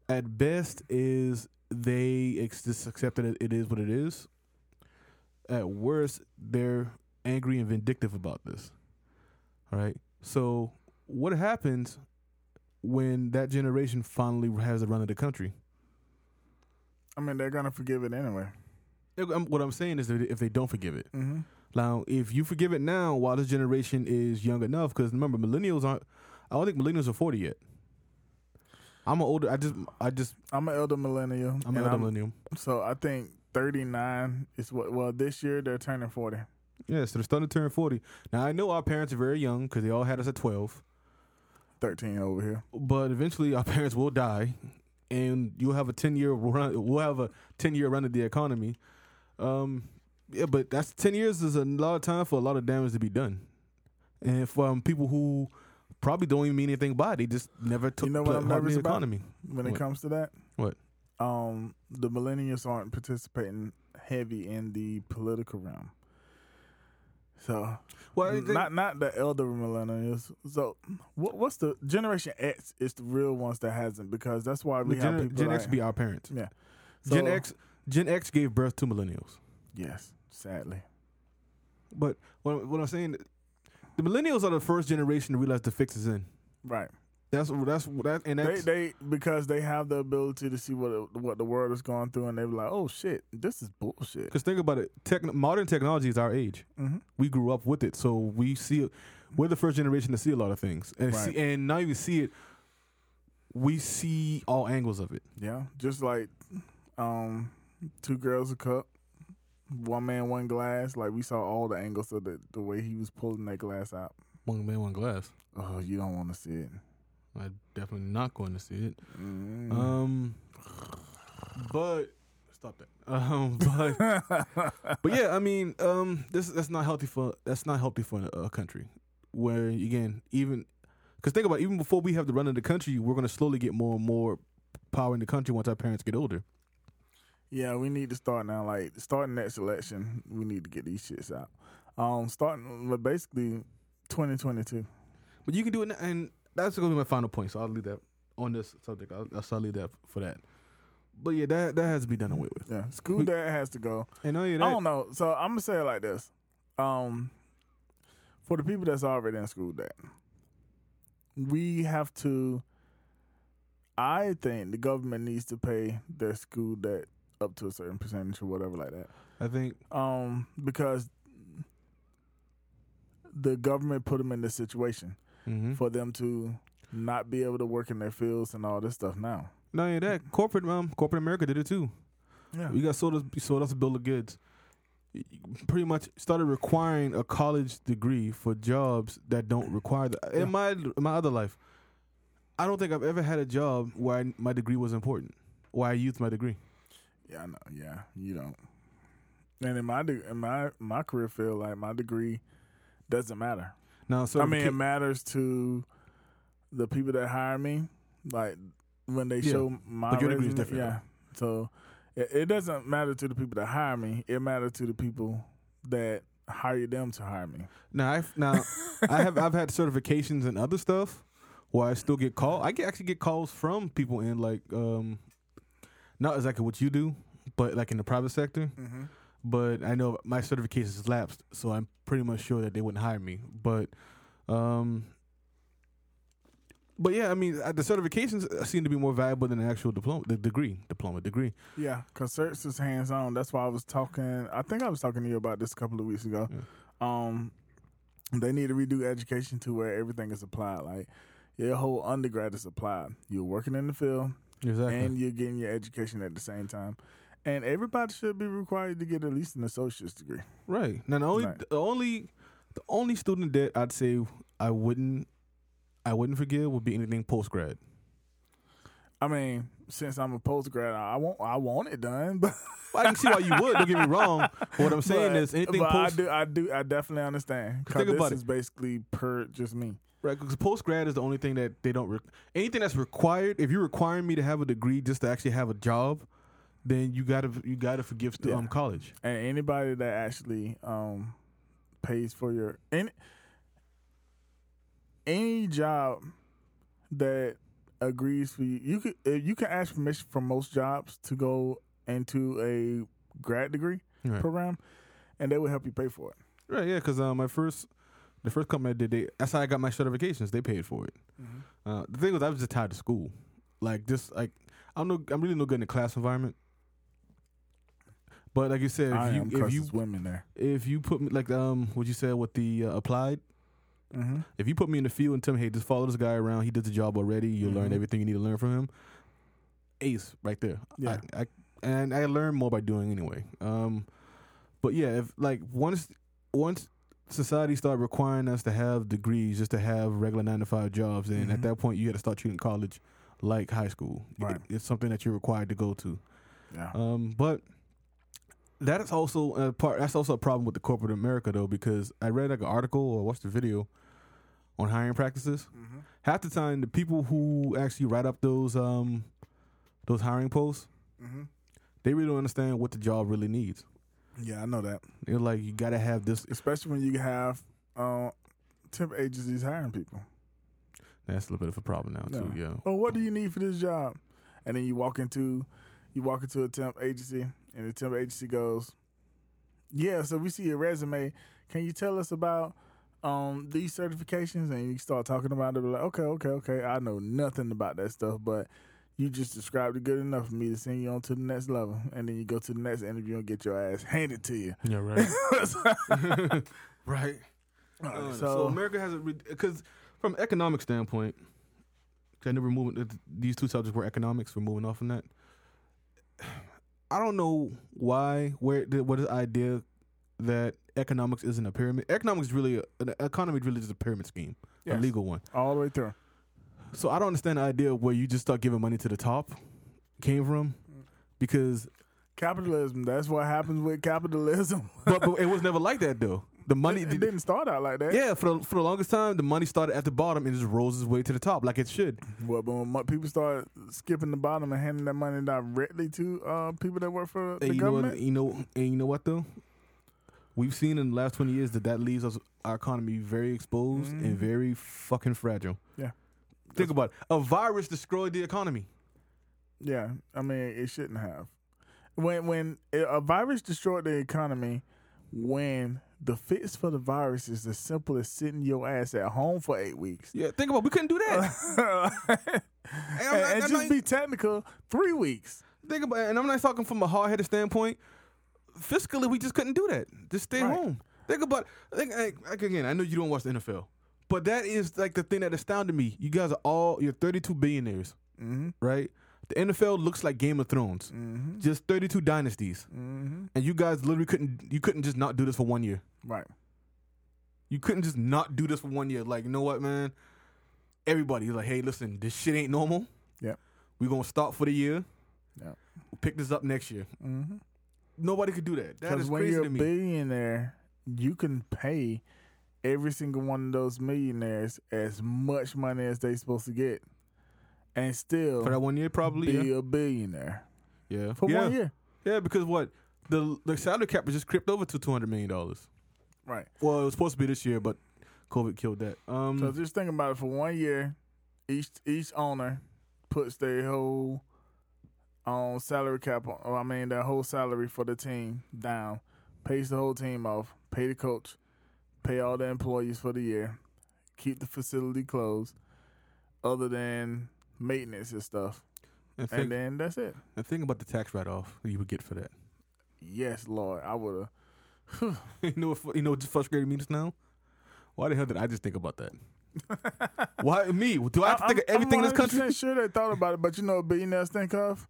at best, is they ex- just accept that it is what it is. At worst, they're angry and vindictive about this. right? So what happens when that generation finally has a run of the country? I mean, they're gonna forgive it anyway. What I'm saying is that if they don't forgive it, Mm-hmm. now if you forgive it now, while this generation is young enough, because remember millennials aren't. I don't think millennials are 40 yet. I'm an older. I just. I just. I'm an elder millennial. I'm an elder millennial. So I think 39 is what. Well, this year they're turning 40. Yeah, so they're starting to turn 40. Now I know our parents are very young because they all had us at 12. 13 over here. but eventually our parents will die and you'll have a 10 year run we'll have a 10 year run of the economy um yeah but that's 10 years is a lot of time for a lot of damage to be done and from people who probably don't even mean anything by it they just never took You know what I'm nervous about? economy When it What? comes to that, What? Um, the millennials aren't participating heavy in the political realm. So well think- not not the elder millennials. So what, what's the Generation X? Is the real ones that hasn't because that's why we the have Gen, people Gen like, X be our parents yeah. Gen X Gen X gave birth to millennials Yes, sadly. but what, what I'm saying the millennials are the first generation to realize the fix is in Right. That's that's that and They that's they because they have the ability to see what what the world is going through, and they were like, "Oh shit, this is bullshit." Because think about it, techn modern technology is our age. hmm We grew up with it, so we see. We're the first generation to see a lot of things, and Right. see, and not even see it. We see all angles of it. Yeah, just like um, two girls a cup, one man one glass. Like we saw all the angles of the the way he was pulling that glass out. One man, one glass. Oh, you don't want to see it. I'm definitely not going to see it. Mm. Um, but stop that. Um, but but yeah, I mean, um, this that's not healthy for that's not healthy for a, a country where again even because think about it, even before we have the run of the country, we're gonna slowly get more and more power in the country once our parents get older. yeah, we need to start now. Like starting next election, we need to get these shits out. Um, starting but basically, twenty twenty two. But you can do it, and that's gonna be my final point. So I'll leave that on this subject. I'll, I'll leave that for that. But yeah, that that has to be done away with. Yeah, school dad has to go. And oh yeah, I don't know. So I'm gonna say it like this. Um, for the people that's already in school debt, we have to. I think the government needs to pay their school debt up to a certain percentage or whatever like that. I think Um, because the government put them in this situation mm-hmm. for them to not be able to work in their fields and all this stuff now. no yeah, that corporate um corporate America did it too. Yeah. We got sold us sold us a bill of goods. Pretty much started requiring a college degree for jobs that don't require that. Yeah. In my in my other life, I don't think I've ever had a job where I, my degree was important. Where I used my degree. Yeah, I know. Yeah, you don't. And in my de- in my my career field, like my degree doesn't matter. Now, so I mean, it matters to the people that hire me. Like when they Yeah, show my but your degree is different, Yeah, so it, it doesn't matter to the people that hire me. It matters to the people that hire them to hire me. Now, I've, now I have I've had certifications and other stuff where I still get called. I get actually get calls from people in like um, not exactly what you do, but like in the private sector. Mm-hmm. But I know my certifications is lapsed, so I'm pretty much sure that they wouldn't hire me. But um, but yeah, I mean uh, the certifications seem to be more valuable than the actual diploma, the degree, diploma, degree. Yeah, because certs is hands on. That's why I was talking. I think I was talking to you about this a couple of weeks ago. Um, they need to redo education to where everything is applied. Like your whole undergrad is applied. You're working in the field Exactly. and you're getting your education at the same time. And everybody should be required to get at least an associate's degree. Right. Now the only Right. the only the only student that I'd say I wouldn't I wouldn't forgive would be anything post grad. I mean, since I'm a post grad, I want I want it done, but I can see why you would. Don't get me wrong. But what I'm saying but, is anything but post I do I do I definitely understand. 'Cause Cause this about it. is basically per just me. right because post grad is the only thing that they don't re- anything that's required. If you're requiring me to have a degree just to actually have a job, then you gotta you gotta forgive Yeah. um college. and anybody that actually um pays for your any any job that agrees for you you could you can ask permission from most jobs to go into a grad degree Right. program and they will help you pay for it Right. Yeah. Because uh, my first The first company I did, they that's how I got my certifications. They paid for it. Mm-hmm. Uh, the thing was, I was just tied to school. Like just like I'm no, I'm really no good in the class environment. But like you said, I if you am if you women there. if you put me like um what you said with the uh, applied, Mm-hmm. if you put me in the field and tell me, hey, just follow this guy around. He does the job already. You'll learn Mhm. everything you need to learn from him. Ace, right there. Yeah. I, I and I learn more by doing anyway. Um, but yeah, if like once once society started requiring us to have degrees just to have regular nine to five jobs, and at Mhm. that point you had to start treating college like high school. Right. It- it's something that you're required to go to. Yeah. Um, but that is also a part. That's also a problem with the corporate America though, because I read like an article or watched a video on hiring practices. mm-hmm. Half the time, the people who actually write up those um those hiring posts, Mm-hmm. they really don't understand what the job really needs. Yeah, I know that. They're like, you gotta have this. Especially when you have uh, temp agencies hiring people. That's a little bit of a problem now too. Yeah. Well, what do you need for this job? And then you walk into you walk into a temp agency, and the temp agency goes, "Yeah, so we see your resume. Can you tell us about um, these certifications?" And you start talking about it. Like, okay, okay, okay. I know nothing about that stuff, but you just described it good enough for me to send you on to the next level. And then you go to the next interview and get your ass handed to you. Yeah. Right. right. Uh, so, so, America has a because from economic standpoint, 'cause I know we're moving. These two subjects were economics. We're moving off from that. I don't know why. Where the, what is the idea that economics isn't a pyramid? Economics is really a, an economy is really just a pyramid scheme, yes, a legal one. all the way through. So I don't understand the idea where you just start giving money to the top came from, because Capitalism. That's what happens with capitalism. but, but it was never like that though. The money it, it didn't start out like that. Yeah, for the, for the longest time, the money started at the bottom and just rose its way to the top, like it should. Well, but when people start skipping the bottom and handing that money directly to uh, people that work for the And you know, government, what, you know, and you know what though? We've seen in the last twenty years that that leaves us our economy very exposed Mhm. and very fucking fragile. Yeah. think about it. A virus destroyed the economy. yeah, I mean, it shouldn't have. When when a virus destroyed the economy, when the fix for the virus is as simple as sitting your ass at home for eight weeks, Yeah, think about it. we couldn't do that. and, I'm not- and just not- be technical, three weeks. think about it, and I'm not talking from a hard headed standpoint. Fiscally, we just couldn't do that. Just stay Right. home. Think about. Think like, like again. I know you don't watch the NFL, but that is like the thing that astounded me. You guys are all you're 32 billionaires, Mm-hmm. right? The NFL looks like Game of Thrones. Mm-hmm. Just 32 dynasties, Mm-hmm. and you guys literally couldn't. You couldn't just not do this for one year. Right. You couldn't just not do this for one year. Like, you know what, man? Everybody's like, hey, listen, this shit ain't normal. Yep. We're gonna start for the year. Yep. We'll pick this up next year. Mm-hmm. Nobody could do that. That Because when crazy you're to a me. billionaire, you can pay every single one of those millionaires as much money as they're supposed to get, and still for that one year, probably. be Yeah. a billionaire Yeah. for yeah. one year. Yeah, because what the the salary cap was just crept over to two hundred million dollars. Right. Well, it was supposed to be this year, but COVID killed that. Um, So just think about it. For one year, each each owner puts their whole um, salary cap. On, or I mean, their whole salary for the team down, pays the whole team off, pay the coach, pay all the employees for the year, keep the facility closed, other than maintenance and stuff, and think, and then that's it. and think about the tax write off you would get for that. Yes, Lord, I would have. you know, what, you know, what just frustrated me just now. Why the hell did I just think about that? Why me? Do I have to think of everything in this country? I'm 100% sure they thought about it, but you know what billionaires think of?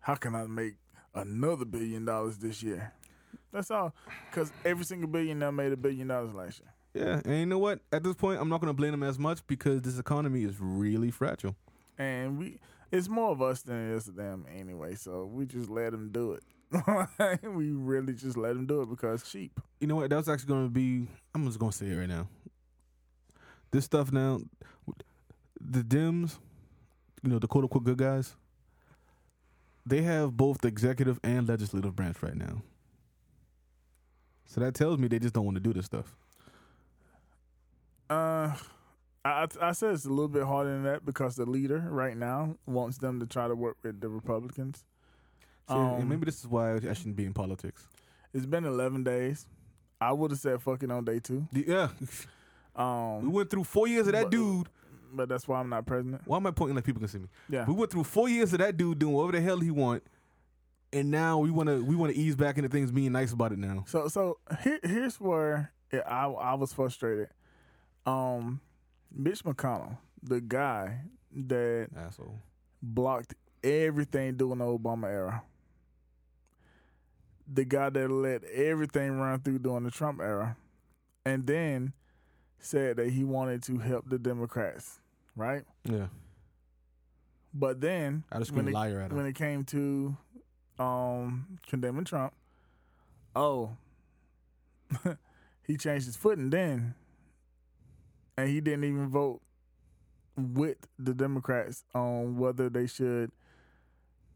How can I make another billion dollars this year? That's all. Because every single billionaire made a billion dollars last year. Yeah, and you know what? At this point, I'm not going to blame them as much because this economy is really fragile. And we, it's more of us than it is them anyway. So we just let them do it. we really just let them do it because cheap. You know what? That's actually going to be. I'm just going to say it right now. This stuff now, the Dems, you know, the quote unquote good guys, they have both the executive and legislative branch right now. So that tells me they just don't want to do this stuff. Uh, I I said it's a little bit harder than that because the leader right now wants them to try to work with the Republicans. See, Um, maybe this is why I shouldn't be in politics. It's been 11 days. I would have said fuck it on day two. Yeah, Um, We went through four years of that But- dude. but that's why I'm not president. Why am I pointing like people can see me? Yeah. We went through four years of that dude doing whatever the hell he want, and now we want to we want to ease back into things being nice about it now. So so here here's where it, I I was frustrated. Um, Mitch McConnell, the guy that Asshole. blocked everything during the Obama era, the guy that let everything run through during the Trump era, and then said that he wanted to help the Democrats, right? Yeah, But then I just when it, liar at him. when it came to um, condemning Trump, oh, he changed his footing then, and he didn't even vote with the Democrats on whether they should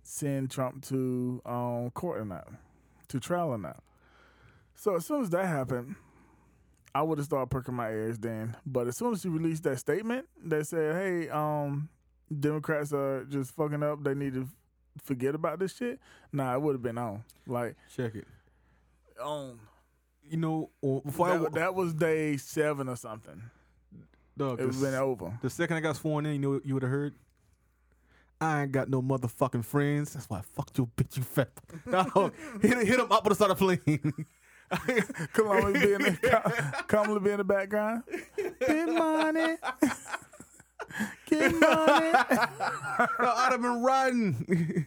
send Trump to um, court or not, to trial or not. So as soon as that happened, I would have started perking my ears then. But as soon as he released that statement that said, "Hey, um, Democrats are just fucking up. They need to forget about this shit." Nah, it would have been on. Like Check it. on. You know, or before I That, that was day seven or something. Dog, It the, was been over. the second I got sworn in, you know what you would have heard. I ain't got no motherfucking friends. That's why I fucked your bitch, you fat. No, hit hit him up with a start of plane. Come on, be in the come be in the background. Get money. Get money. I'd have been riding.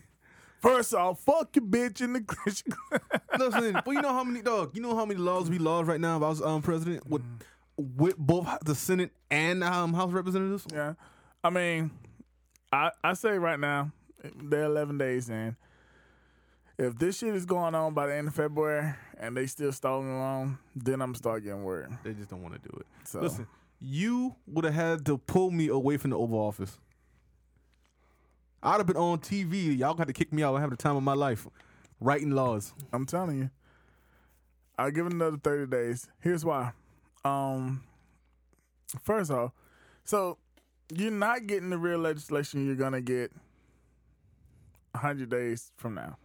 First off, fuck your bitch in the Christian. Listen, but you know how many dog? You know how many laws we laws right now if I was um president with with both the Senate and um House of Representatives. Yeah. I mean, I I say right now, they're 11 days in. If this shit is going on by the end of February and they still stalling along, then I'm start getting worried. They just don't want to do it. So Listen, you would have had to pull me away from the Oval Office. I'd have been on TV. Y'all got to kick me out and have the time of my life writing laws. I'm telling you, I'll give it another 30 days. Here's why. Um, first off, so you're not getting the real legislation you're gonna get 100 days from now.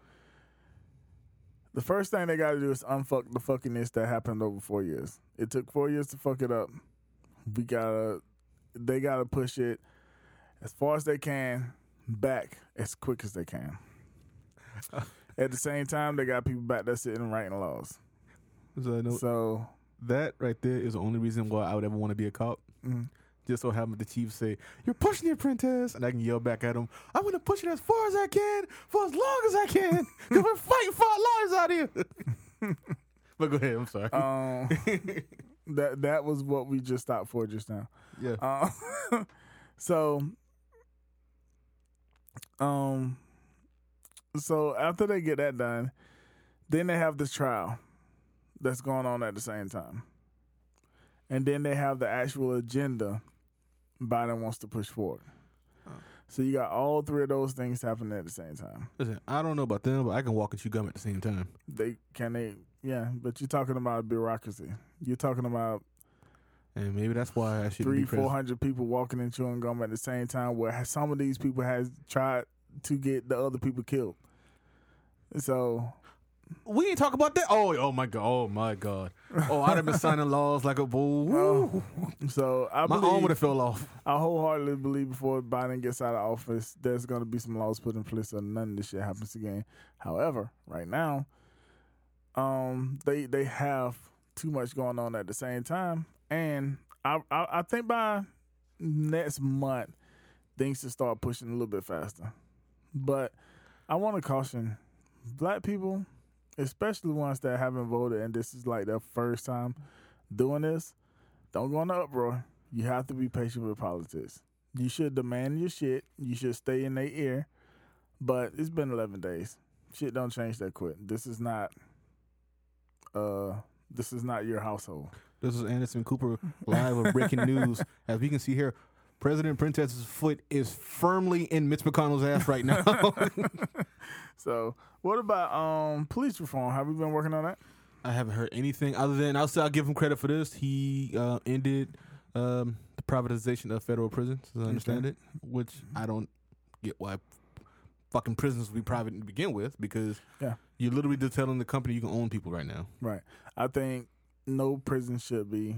The first thing they got to do is unfuck the fuckiness that happened over four years. It took four years to fuck it up. We gotta, they gotta push it as far as they can back as quick as they can. At the same time, they got people back there sitting and writing laws. So, So, that right there is the only reason why I would ever want to be a cop. mm, Just so happen the chief say, "You're pushing the apprentice," and I can yell back at him, "I'm gonna push it as far as I can for as long as I can, because we're fighting for our lives out here." but go ahead. I'm sorry. um, that that was what we just stopped for just now. yeah. Uh, so, um, so after they get that done, then they have this trial that's going on at the same time, and then they have the actual agenda Biden wants to push forward. Oh. So you got all three of those things happening at the same time. Listen, I don't know about them, but I can walk and chew gum at the same time. They can they yeah, but you're talking about bureaucracy. You're talking about And maybe that's why I should three, four people walking and chewing gum at the same time. Where some of these people has tried to get the other people killed. So We ain't talk about that. Oh, oh my god, oh my god. Oh, I'd have been signing laws like a bull. Oh, so I my arm would have fell off. I wholeheartedly believe before Biden gets out of office, there's going to be some laws put in place so none of this shit happens again. However, right now, um, they they have too much going on at the same time, and I I, I think by next month things should start pushing a little bit faster. But I want to caution black people, especially ones that haven't voted and this is like their first time doing this. Don't go in the uproar. You have to be patient with politics. You should demand your shit. You should stay in their ear. But it's been 11 days. Shit don't change that quick. This is not uh this is not your household. This is Anderson Cooper live with breaking news. As we can see here, President Prentice's foot is firmly in Mitch McConnell's ass right now. So, what about um police reform? Have we been working on that? I haven't heard anything other than I'll say I'll give him credit for this. He uh, ended um, the privatization of federal prisons, as I understand it, which I don't get why fucking prisons would be private to begin with because Yeah. you're literally just telling the company you can own people right now. Right. I think no prison should be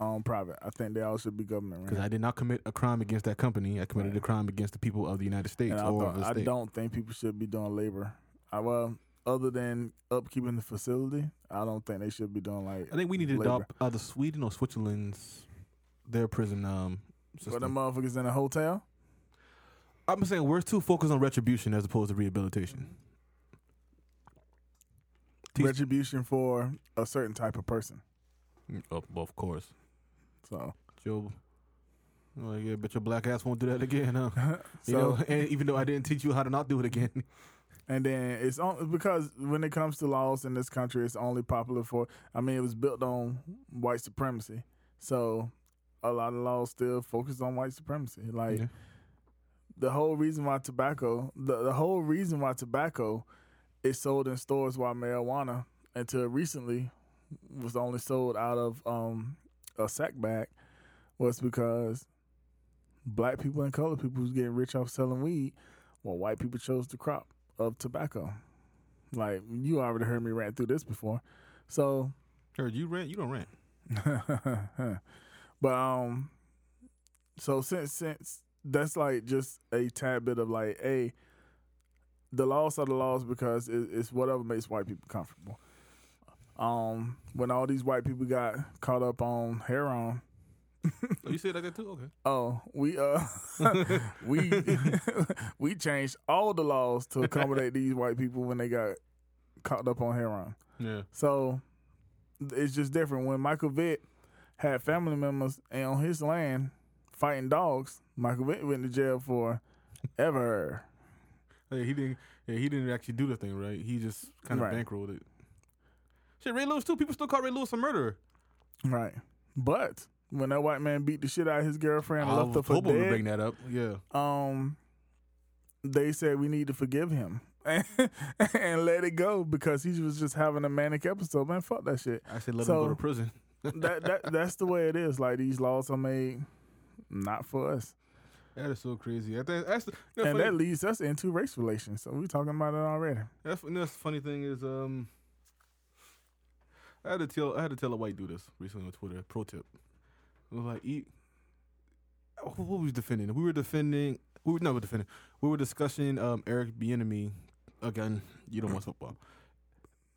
um, private. I think they all should be government Because. I did not commit a crime against that company. I committed Right. a crime against the people of the United States And I, or thought- of the I don't think people should be doing labor. I, well, other than upkeeping the facility, I don't think they should be doing like. I think we need to adopt either Sweden or Switzerland's their prison um For system. them motherfuckers in a hotel. I'm saying we're too focused on retribution as opposed to rehabilitation. Retribution for a certain type of person. Mm, of course. So, Joe. Oh, yeah, bet your black ass won't do that again, huh? so You know, and even though I didn't teach you how to not do it again. and then it's on because when it comes to laws in this country, it's only popular for. I mean, it was built on white supremacy, so a lot of laws still focus on white supremacy. Like Yeah. the whole reason why tobacco, the the whole reason why tobacco is sold in stores while marijuana until recently was only sold out of um, a sack bag was because black people and colored people was getting rich off selling weed while white people chose the crop of tobacco. Like you already heard me rant through this before. So Heard you rant? You don't rant. but um so since since that's like just a tad bit of like a the laws are the laws because it, it's whatever makes white people comfortable. Um, when all these white people got caught up on heroin, Oh, you said like that too? Okay. oh, we uh we we changed all the laws to accommodate these white people when they got caught up on heroin. Yeah. So it's just different. When Michael Vick had family members and on his land fighting dogs, Michael Vick went to jail for ever. Hey, he didn't. Yeah, he didn't actually do the thing, right? He just kind of Right. bankrolled it. Shit, Ray Lewis too. People still call Ray Lewis a murderer. Right. But when that white man beat the shit out of his girlfriend I left her for dead, bring that up. Yeah. um, they said we need to forgive him and let it go because he was just having a manic episode. Man, fuck that shit. I said let him go to prison. That that that's the way it is. Like these laws are made not for us. That is so crazy. Think that's the, you and funny, that leads us into race relations. So we're talking about it already. that's, that's the funny thing is um. I had to tell I had to tell a white dude this recently on Twitter. Pro tip. It was like eat. What were we defending? We were defending. We were never defending. We were discussing um, Eric Bieniemy. Again, you don't watch football.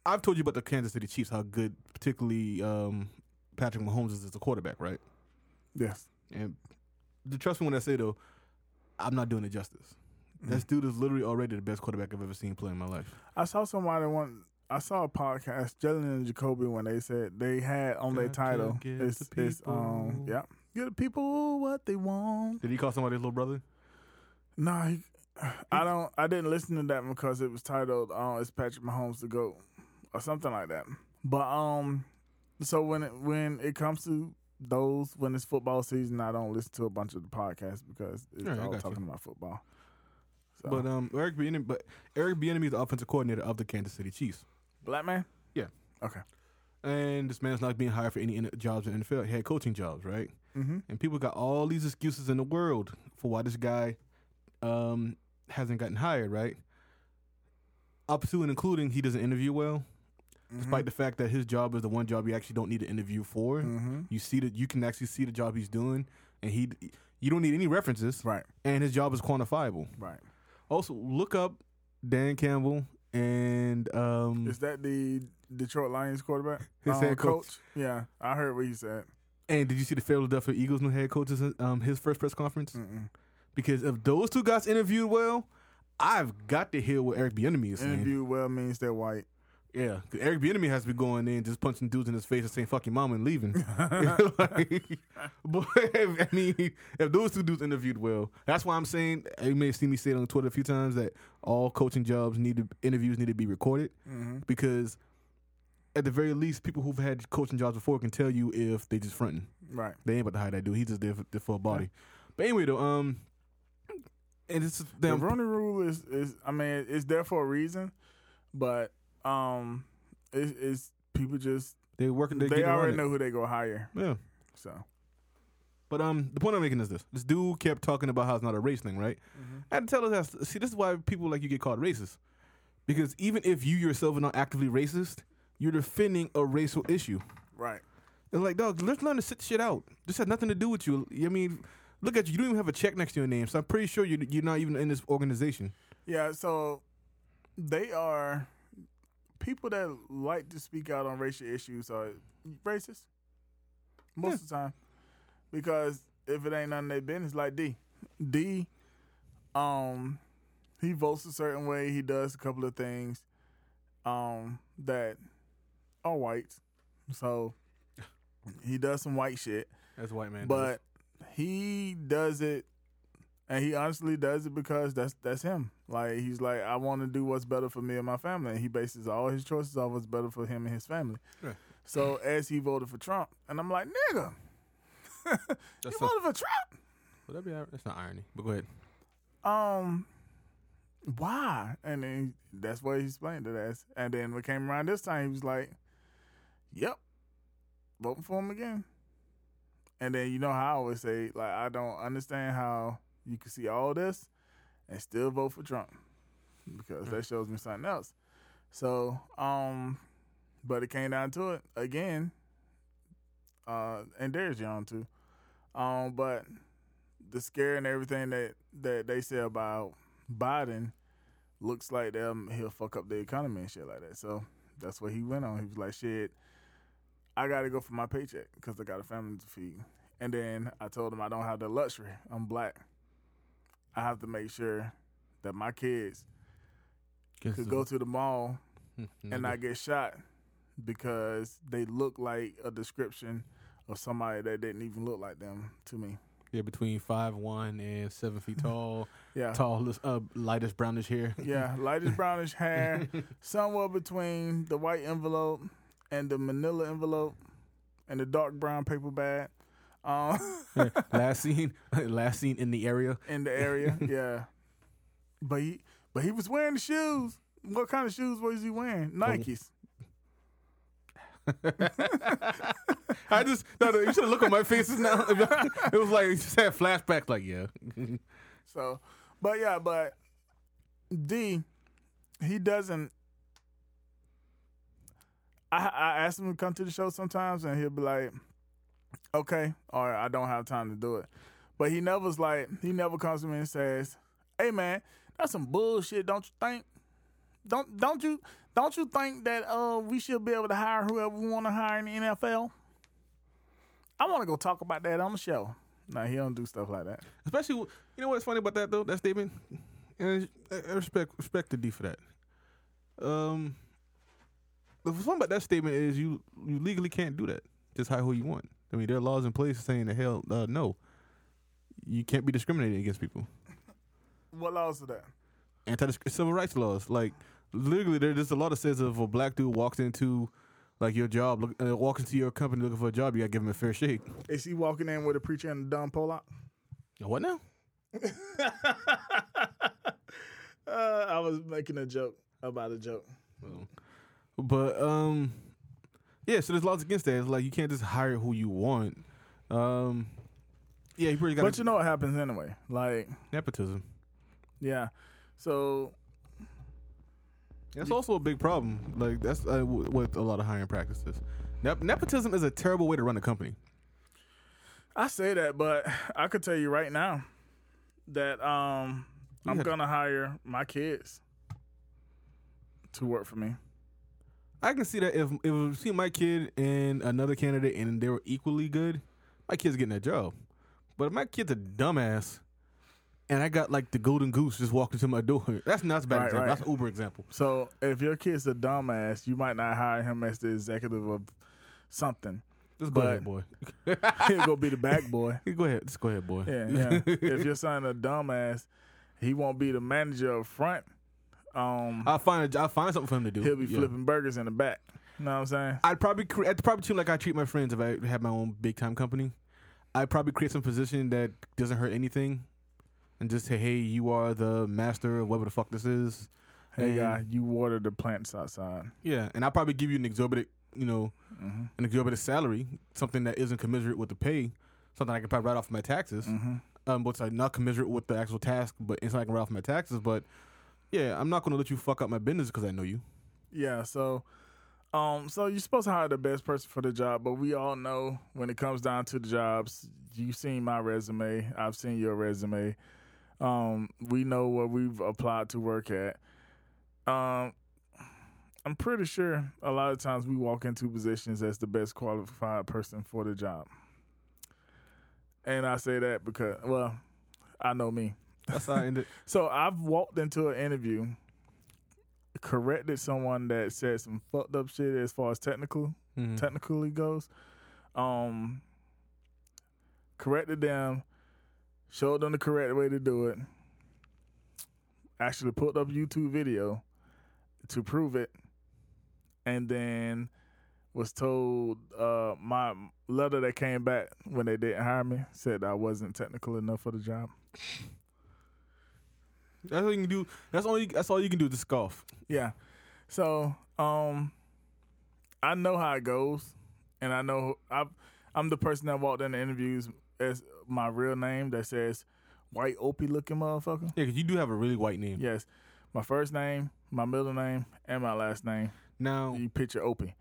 I've told you about the Kansas City Chiefs, how good, particularly um, Patrick Mahomes is as a quarterback, right? Yes. And trust me when I say though, I'm not doing it justice. Mm-hmm. This dude is literally already the best quarterback I've ever seen play in my life. I saw somebody one. I saw a podcast, Jalen and Jacoby, when they said they had on their Got to title. It's, the it's um yeah, give the people what they want. Did he call somebody his little brother? No, he, I don't. I didn't listen to that because it was titled uh, "It's Patrick Mahomes the goat" or something like that. But um, so when it when it comes to those when it's football season, I don't listen to a bunch of the podcasts because it's All right, all got you. talking about football. So, But um, Eric Bieniemy, but Eric Bieniemy is the offensive coordinator of the Kansas City Chiefs, black man. Yeah. Okay. and this man's not being hired for any jobs in the NFL, had coaching jobs, right? Mm-hmm. And people got all these excuses in the world for why this guy um hasn't gotten hired, right? Up to and including he doesn't interview well, despite the fact that his job is the one job you actually don't need to interview for. Mm-hmm. You see that you can actually see the job he's doing, and he you don't need any references, Right. and his job is quantifiable. Right. Also, look up Dan Campbell and um Is that the Detroit Lions quarterback? His Um, head coach. Yeah, I heard what he said. and did you see the Philadelphia Eagles new head coach's um his first press conference? Mm-mm. Because if those two guys interviewed well, I've got to hear what Eric Bieniemy is saying. Interview well means they're white. Yeah, 'cause Eric Bieniemy has to be going in just punching dudes in his face and saying "fuck your mama" and leaving. like, but if, I mean, if those two dudes interviewed well, that's why I'm saying you may have seen me say it on Twitter a few times that all coaching jobs need to interviews need to be recorded Mm-hmm. because at the very least, people who've had coaching jobs before can tell you if they just fronting. Right. They ain't about to hire that dude. He just there for, there for a body. But anyway, though, um, and it's The. Rooney Rule is is I mean it's there for a reason, but um, it, it's people just They working. They, they, already know who they go hire. Yeah. So But um, the point I'm making is this: this dude kept talking about how it's not a race thing, right? I had to tell us that. See, this is why people like you get called racist, because even if you yourself are not actively racist, you're defending a racial issue. right. It's like, dog, let's learn to sit shit out. This has nothing to do with you. I mean, look at you. You don't even have a check next to your name, so I'm pretty sure you're you're not even in this organization. Yeah, so they are people that like to speak out on racial issues are racist most of the time because if it ain't none of their business, like D, D, um, he votes a certain way. He does a couple of things, um, that are white. So he does some white shit, That's a white man. but he does it, and he honestly does it because that's that's him. Like he's like, I want to do what's better for me and my family, and he bases all his choices off what's better for him and his family. Yeah. So as he voted for Trump, and I'm like, nigga, you so, voted for Trump. would that be? That's not irony. But go ahead. um, why? And then that's what he explained it as. And then when came around this time, he was like, "Yep, voting for him again." And then you know how I always say, like, I don't understand how you can see all this and still vote for Trump because that shows me something else. So, um, but it came down to it again. Uh, and there's young too. Um, but the scare and everything that that they say about Biden looks like them he'll fuck up the economy and shit like that. So that's what he went on. He was like, "Shit, I got to go for my paycheck because I got a family to feed." And then I told him I don't have the luxury. I'm black. I have to make sure that my kids could go to the mall and not get shot because they look like a description of somebody that didn't even look like them to me. yeah, between five one and seven feet tall, Yeah. tallest, uh, lightest brownish hair. Yeah, lightest brownish hair, somewhere between the white envelope and the manila envelope and the dark brown paper bag. Um, last seen, last seen in the area. in the area, yeah. But he, but he was wearing the shoes. What kind of shoes was he wearing? Nikes. I just no, no, you should look at my faces now. it was like you just had flashbacks. Like yeah, So, but yeah, but D, he doesn't. I I asked him to come to the show sometimes, and he'll be like, "Okay," or "I don't have time to do it." But he never's like he never comes to me and says, "Hey man, that's some bullshit, don't you think? Don't don't you don't you think that uh we should be able to hire whoever we want to hire in the NFL?" I want to go talk about that on the show. No, he don't do stuff like that. especially you know what's funny about that though. That statement, and I respect respect the D for that. Um, the fun about that statement is you you legally can't do that. Just hire who you want. I mean, there are laws in place saying the hell uh, no. You can't be discriminated against people. What laws are that? anti civil rights laws. Like literally, there- there's a law that says if a black dude walks into like your job, look, uh, walks into your company looking for a job, you gotta give him a fair shake. Is he walking in with a preacher and a dumb Pollock? What now? Uh, I was making a joke about a joke. But um, yeah. So there's laws against that. It's like you can't just hire who you want. Um, yeah, you pretty got But you know what happens anyway. Like, nepotism. yeah. So That's also a big problem. Like that's uh, w- with a lot of hiring practices. Nep- nepotism is a terrible way to run a company. I say that, but I could tell you right now that um I'm gonna hire my kids to work for me. I can see that if if we see my kid and another candidate and they were equally good, my kid's getting that job. But if my kid's a dumbass and I got like the golden goose just walking to my door, that's not a bad Right, example. right. That's an Uber example. So if your kid's a dumbass, you might not hire him as the executive of something. Just go ahead, boy. He'll go be the back boy. go ahead. Just go ahead, boy. Yeah, yeah. if your son a dumbass, he won't be the manager up front. Um, I'll find a, I'll find something for him to do. he'll be Yeah. flipping burgers in the back. You know what I'm saying? I'd probably cre- I'd probably treat like I treat my friends if I had my own big time company. I'd probably create some position that doesn't hurt anything, and just say, "Hey, you are the master of whatever the fuck this is." Hey, guy, you water the plants outside. Yeah, and I'll probably give you an exorbitant, you know, hmm an exorbitant salary, something that isn't commensurate with the pay, something I can probably write off my taxes. hmm Um, what's like not commensurate with the actual task, but it's like I can write off my taxes. But yeah, I'm not gonna let you fuck up my business because I know you. Yeah. So, Um, so you're supposed to hire the best person for the job, but we all know when it comes down to the jobs, you've seen my resume, I've seen your resume. Um, we know what we've applied to work at. Um, I'm pretty sure a lot of times we walk into positions as the best qualified person for the job. And I say that because, well, I know me. That's how I ended. So I've walked into an interview, corrected someone that said some fucked up shit as far as technical Mhm. technically goes. Um, corrected them, showed them the correct way to do it. Actually, put up YouTube video to prove it, and then was told uh, my letter that came back when they didn't hire me said I wasn't technical enough for the job. That's all you can do. That's all. You, that's all you can do. Just scoff. Yeah. So, um, I know how it goes, and I know I I'm the person that walked in the interviews as my real name that says white opie looking motherfucker. Yeah, because you do have a really white name. Yes, my first name, my middle name, and my last name. Now, You picture opie,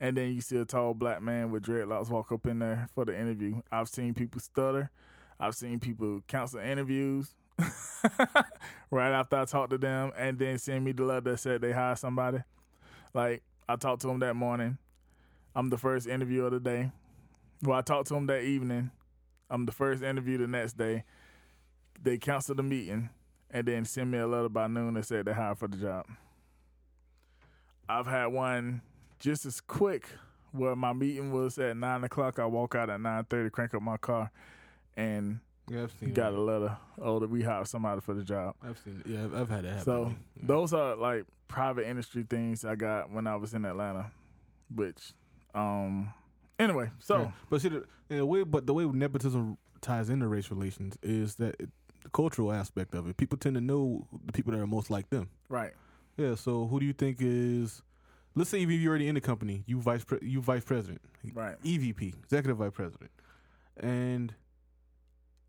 and then you see a tall black man with dreadlocks walk up in there for the interview. I've seen people stutter. I've seen people cancel interviews right after I talked to them, and then send me the letter that said they hired somebody. Like I talked to them that morning. I'm the first interview of the day. Well, I talked to them that evening. I'm the first interview the next day. They canceled the meeting and then send me a letter by noon that said they hired for the job. I've had one just as quick where my meeting was at nine o'clock. I walk out at nine thirty, crank up my car, and yeah, I've seen. got a letter. Oh, that we hired somebody for the job. I've seen. It. Yeah, I've, I've had that happen. So. Yeah. those are like private industry things I got when I was in Atlanta, which, um, anyway. So Yeah. but see, the, in a way, but the way nepotism ties into race relations is that it, the cultural aspect of it. People tend to know the people that are most like them. right, Yeah. So who do you think is? Let's say if you're already in the company, you vice pre- you vice president, right, EVP, executive vice president, and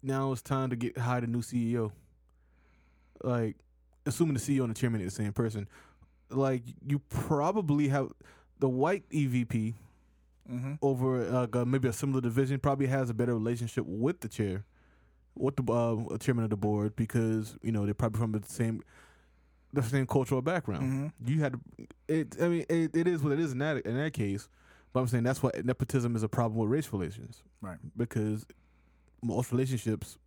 now it's time to get hired a new CEO. Like, assuming the CEO and the chairman are the same person, like you probably have the white EVP mm-hmm. over uh, uh, maybe a similar division probably has a better relationship with the chair, with the uh, chairman of the board because you know they're probably from the same the same cultural background. Mm-hmm. You had to, it. I mean, it, it is what it is in that in that case. But I'm saying that's why nepotism is a problem with race relations, right, because most relationships,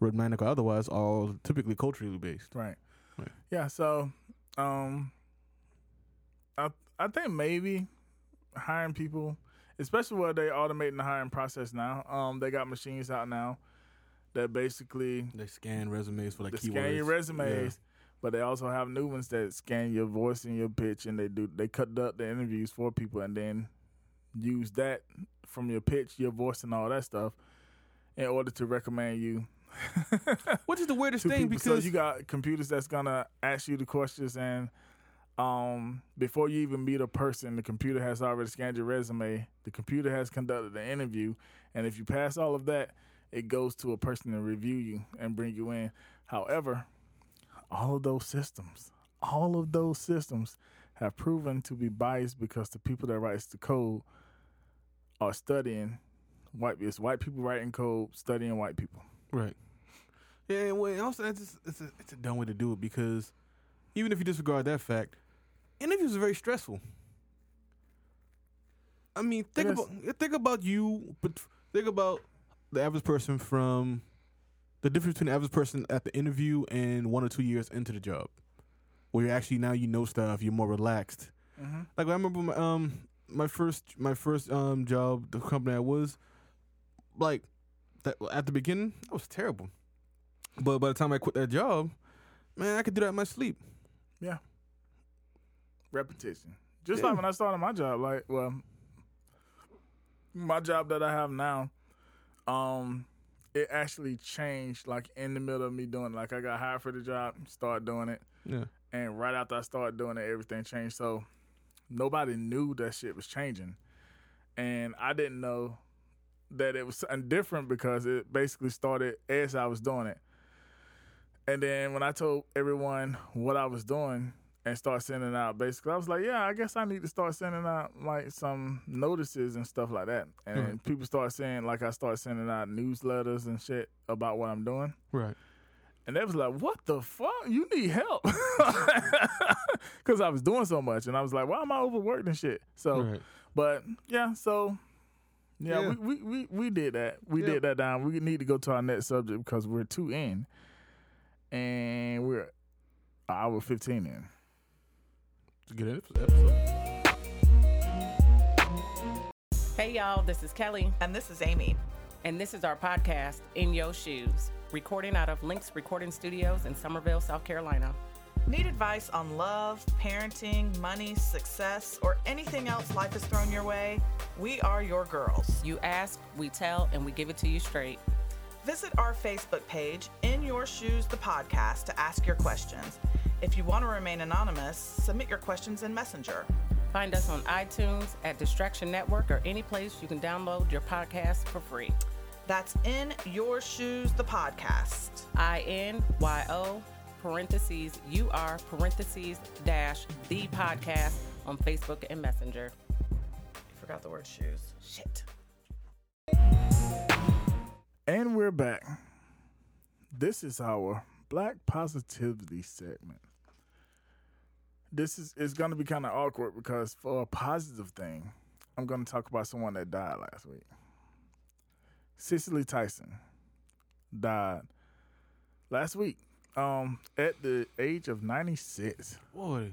romantic or otherwise, are typically culturally based. right, Right. Yeah. So, um, I I think maybe hiring people, especially where they automating the hiring process now. Um, they got machines out now that basically They scan resumes for like they keywords. scan your resumes, but they also have new ones that scan your voice and your pitch, and they do they cut up the interviews for people, and then use that from your pitch, your voice, and all that stuff in order to recommend you. Which is the weirdest thing people. because so you got computers that's gonna ask you the questions, and um, before you even meet a person, the computer has already scanned your resume. The computer has conducted the interview, and if you pass all of that, it goes to a person to review you and bring you in. However, all of those systems, all of those systems have proven to be biased because the people that writes the code are studying white. It's white people writing code, studying white people. Right. Yeah, and well, also it's just, it's a it's a dumb way to do it because even if you disregard that fact, interviews are very stressful. I mean, think about think about you, but think about the average person from the difference between the average person at the interview and one or two years into the job, where you're actually now you know stuff, you're more relaxed. Mm-hmm. Like I remember my um my first my first um job, the company I was, like that at the beginning, that was terrible. But by the time I quit that job, man, I could do that in my sleep. Yeah. Repetition. Just Yeah. like when I started my job, like well, my job that I have now, um, it actually changed like in the middle of me doing. it. Like I got hired for the job, start doing it, Yeah. and right after I started doing it, everything changed. So nobody knew that shit was changing, and I didn't know that it was something different because it basically started as I was doing it. And then when I told everyone what I was doing, and start sending out basically I was like, yeah, I guess I need to start sending out like some notices and stuff like that. And Mhm. people start saying like I start sending out newsletters and shit about what I'm doing. Right. And they was like, "What the fuck? You need help?" Because I was doing so much, and I was like, "Why am I overworked and shit?" So, right. but yeah, so yeah, Yeah. We, we we we did that. We Yeah. did that down. We need to go to our next subject because we're two in, and we're an hour fifteen in. To get into the episode. Hey y'all, this is Kelly, And this is Amy. and this is our podcast, In Your Shoes, recording out of Links Recording Studios in Summerville, South Carolina. Need advice on love, parenting, money, success, or anything else life has thrown your way? We are your girls. You ask, we tell, and we give it to you straight. Visit our Facebook page, In Your Shoes, the podcast, to ask your questions. If you want to remain anonymous, submit your questions in Messenger. Find us on iTunes, at Distraction Network, or any place you can download your podcast for free. That's In Your Shoes, the podcast. I N Y O parentheses you are parentheses dash the podcast on Facebook and Messenger. Forgot the word shoes. Shit. And we're back. This is our Black Positivity segment. This is it's going to be kind of awkward because for a positive thing, I'm going to talk about someone that died last week. Cicely Tyson died last week um, at the age of 96. Boy.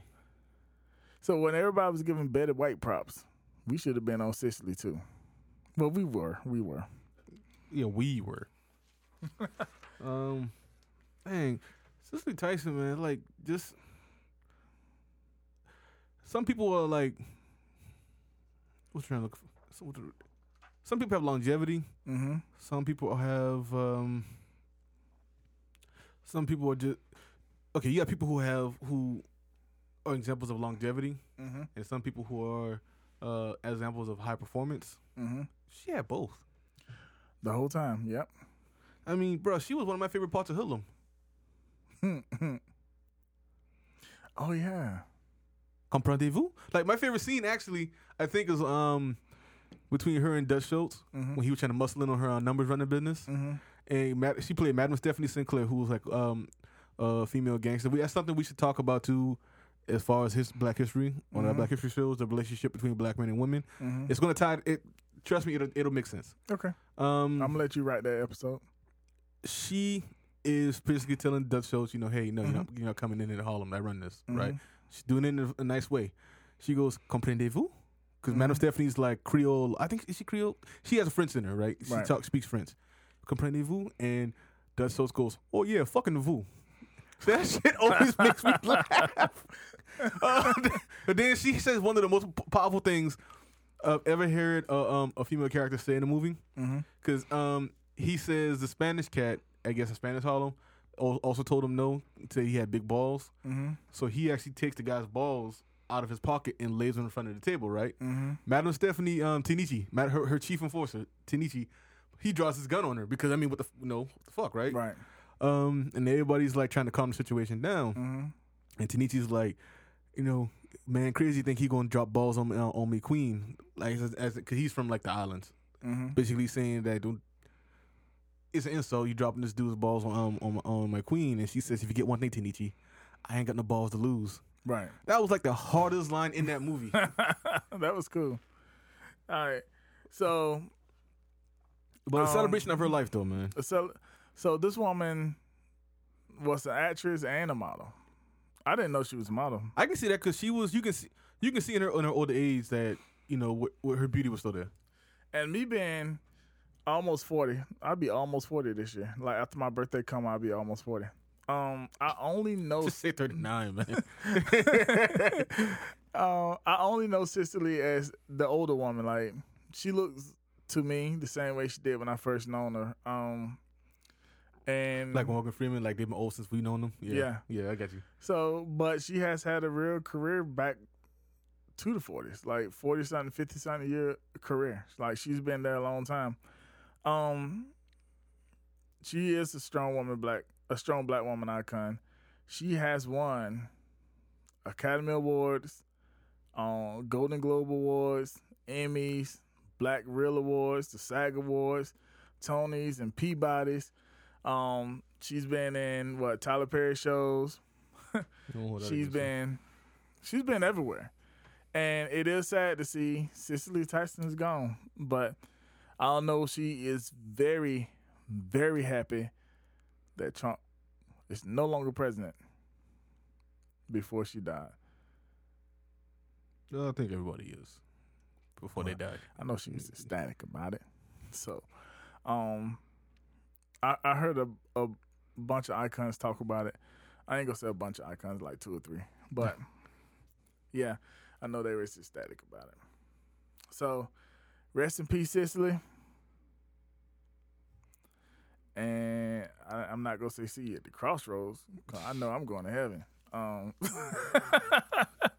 So when everybody was giving Betty White props, we should have been on Cicely too. Well, we were. We were. Yeah, we were. um, dang, Cicely Tyson, man, like just some people are like, what's trying to look for? So Some people have longevity. Mm-hmm. Some people have. um Some people are just okay. You got people who have who are examples of longevity, Mm-hmm. and some people who are uh examples of high performance. Mm-hmm. She had both. The whole time. Yep. I mean, bro, she was one of my favorite parts of Hoodlum. oh yeah. Comprendez-vous? Like my favorite scene, actually, I think is um between her and Dutch Schultz Mm-hmm. when he was trying to muscle in on her uh, numbers running business, Mm-hmm. And Mad- she played Madam Stephanie Sinclair, who was like um a female gangster. We, that's something we should talk about too, as far as his Black History on our Mhm. Black History shows, the relationship between black men and women. Mm-hmm. It's gonna tie it. Trust me, it'll it'll make sense. Okay. Um, I'm gonna let you write that episode. she is basically telling Dutch Schultz, you know, hey, no, you're Mhm. not you're not coming in at Harlem. I run this, right? Mhm. She's doing it in a, a nice way. She goes, "Comprendez-vous?" Because Madame Mhm. Stephanie's like Creole. I think is she Creole? She has a French in her, right? She Right. talks, speaks French. Comprendez-vous? And Dutch Schultz goes, "Oh yeah, fucking vous." That shit always makes me laugh. Uh, but then she says one of the most p- powerful things I've ever heard uh, um, a female character say in a movie. Mm-hmm. Because um, he says the Spanish cat, I guess a Spanish Harlem, al- also told him no, say he had big balls. Mm-hmm. So he actually takes the guy's balls out of his pocket and lays them in front of the table, right? Mm-hmm. Madam Stephanie um, Tinichi, her, her chief enforcer, Tinichi, he draws his gun on her because, I mean, what the, you know, what the fuck, right? Right. Um, and everybody's like trying to calm the situation down. Mm-hmm. And Tinichi's like, you know, man, crazy think he gonna drop balls on uh, on me, queen, like as, as cause he's from like the islands, Mm-hmm. basically saying that don't. It's an insult. You dropping this dude's balls on um, on my- on my queen, and she says, "If you get one thing, Tinichi, I ain't got no balls to lose." Right. That was like the hardest line in that movie. that was cool. All right. So But a Um, celebration of her life, though, man. so so this woman was an actress and a model. I didn't know she was a model. I can see that because she was. You can see. You can see in her in her older age that you know wh- her beauty was still there. And me being almost forty, I'll be almost forty this year. Like after my birthday come, I'll be almost forty. Um, I only know Just say thirty nine, man. uh, I only know Cicely as the older woman. Like she looks to me the same way she did when I first known her. Um, and like Morgan Freeman, like they've been old since we known them. Yeah, yeah, I got you. so, but she has had a real career back to the forties, like forty something, fifty something year career. Like she's been there a long time. Um, she is a strong woman, black, a strong black woman icon. She has won Academy Awards, um, Golden Globe Awards, Emmys, Black Reel Awards, the SAG Awards, Tonys, and Peabodys. Um, she's been in what Tyler Perry shows. she's been she's been everywhere, and it is sad to see Cicely Tyson is gone. But I don't know. She is very, very happy that Trump is no longer president. Before she died, I think everybody is before they died. I know she was ecstatic about it. So, um, I, I heard a, a bunch of icons talk about it. I ain't gonna say a bunch of icons, like two or three, but yeah, I know they were ecstatic about it. So, rest in peace, Cicely. And I, I'm not gonna say see you at the crossroads. 'cause I know I'm going to heaven. Um,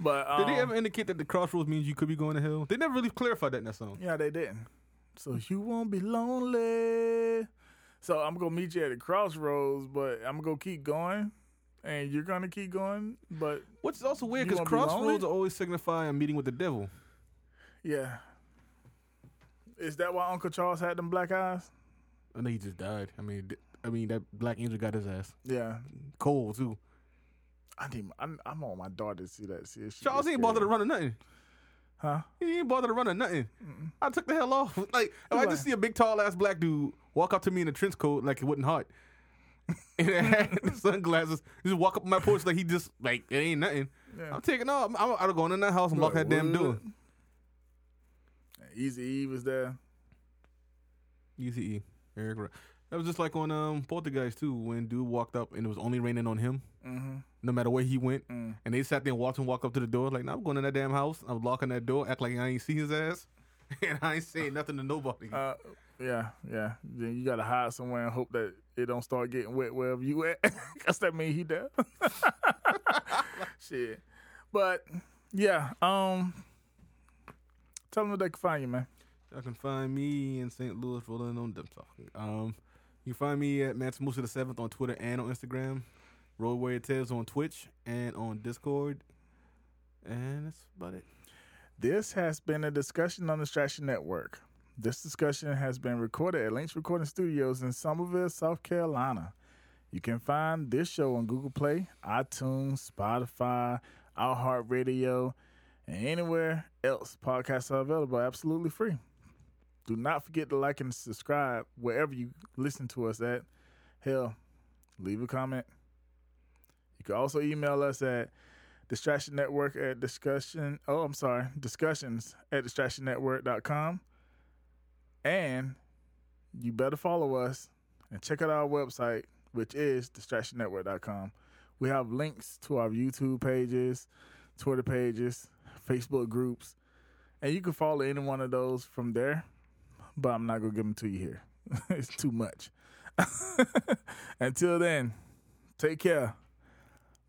but um, Did they ever indicate that the crossroads means you could be going to hell? They never really clarified that in that song. Yeah, they didn't. So you won't be lonely. So I'm gonna meet you at the crossroads, but I'm gonna keep going, and you're gonna keep going. But Which is also weird because wanna be crossroads always signify a meeting with the devil. yeah, is that why Uncle Charles had them black eyes? I know he just died. I mean, I mean that black angel got his ass Yeah, cold too. I need. I'm, I'm on my daughter to see that. See Charles ain't bothered to run or nothing. huh? He ain't bothered to run or nothing. I took the hell off. Like if I just see a big tall ass black dude walk up to me in a trench coat like it wasn't hot. and had the sunglasses. Just walk up my porch like he just like it ain't nothing. Yeah. I'm taking off. I'm, I'm going in that house and lock that damn door. Easy E was there. Easy E. Eric. That was just like on um Poltergeist too, when dude walked up and it was only raining on him, Mm-hmm. no matter where he went. Mm. And they sat there and watched him walk up to the door, like, nah, I'm going in that damn house. I'm locking that door, act like I ain't see his ass. and I ain't saying nothing to nobody. Uh, yeah, yeah. Then you gotta hide somewhere and hope that it don't start getting wet wherever you at, cause that mean he there. Shit, but yeah. Um, tell them where they can find you, man. Y'all can find me in St. Louis rolling on them talking. Um, you can find me at Matt Musa the seventh on Twitter and on Instagram. Road Warrior Tales on Twitch and on Discord. And that's about it. This has been a discussion on the Distraction Network. This discussion has been recorded at Lynch Recording Studios in Summerville, South Carolina. You can find this show on Google Play, iTunes, Spotify, iHeartRadio, and anywhere else podcasts are available absolutely free. Do not forget to like and subscribe wherever you listen to us at. Hell, leave a comment. You can also email us at Distraction Network at discussion. Oh, I'm sorry. Discussions at distractionnetwork.com. And you better follow us and check out our website, which is distractionnetwork.com. We have links to our YouTube pages, Twitter pages, Facebook groups, and you can follow any one of those from there. But I'm not to give them to you here. it's too much. Until then, take care.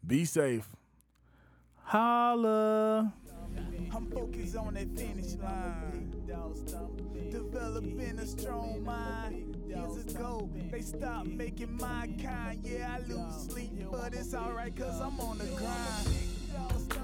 Be safe. Holla. I'm focused on that finish line. Developing a strong mind. Years ago, they stopped making my kind. Yeah, I lose sleep, but it's alright, cause I'm on the grind.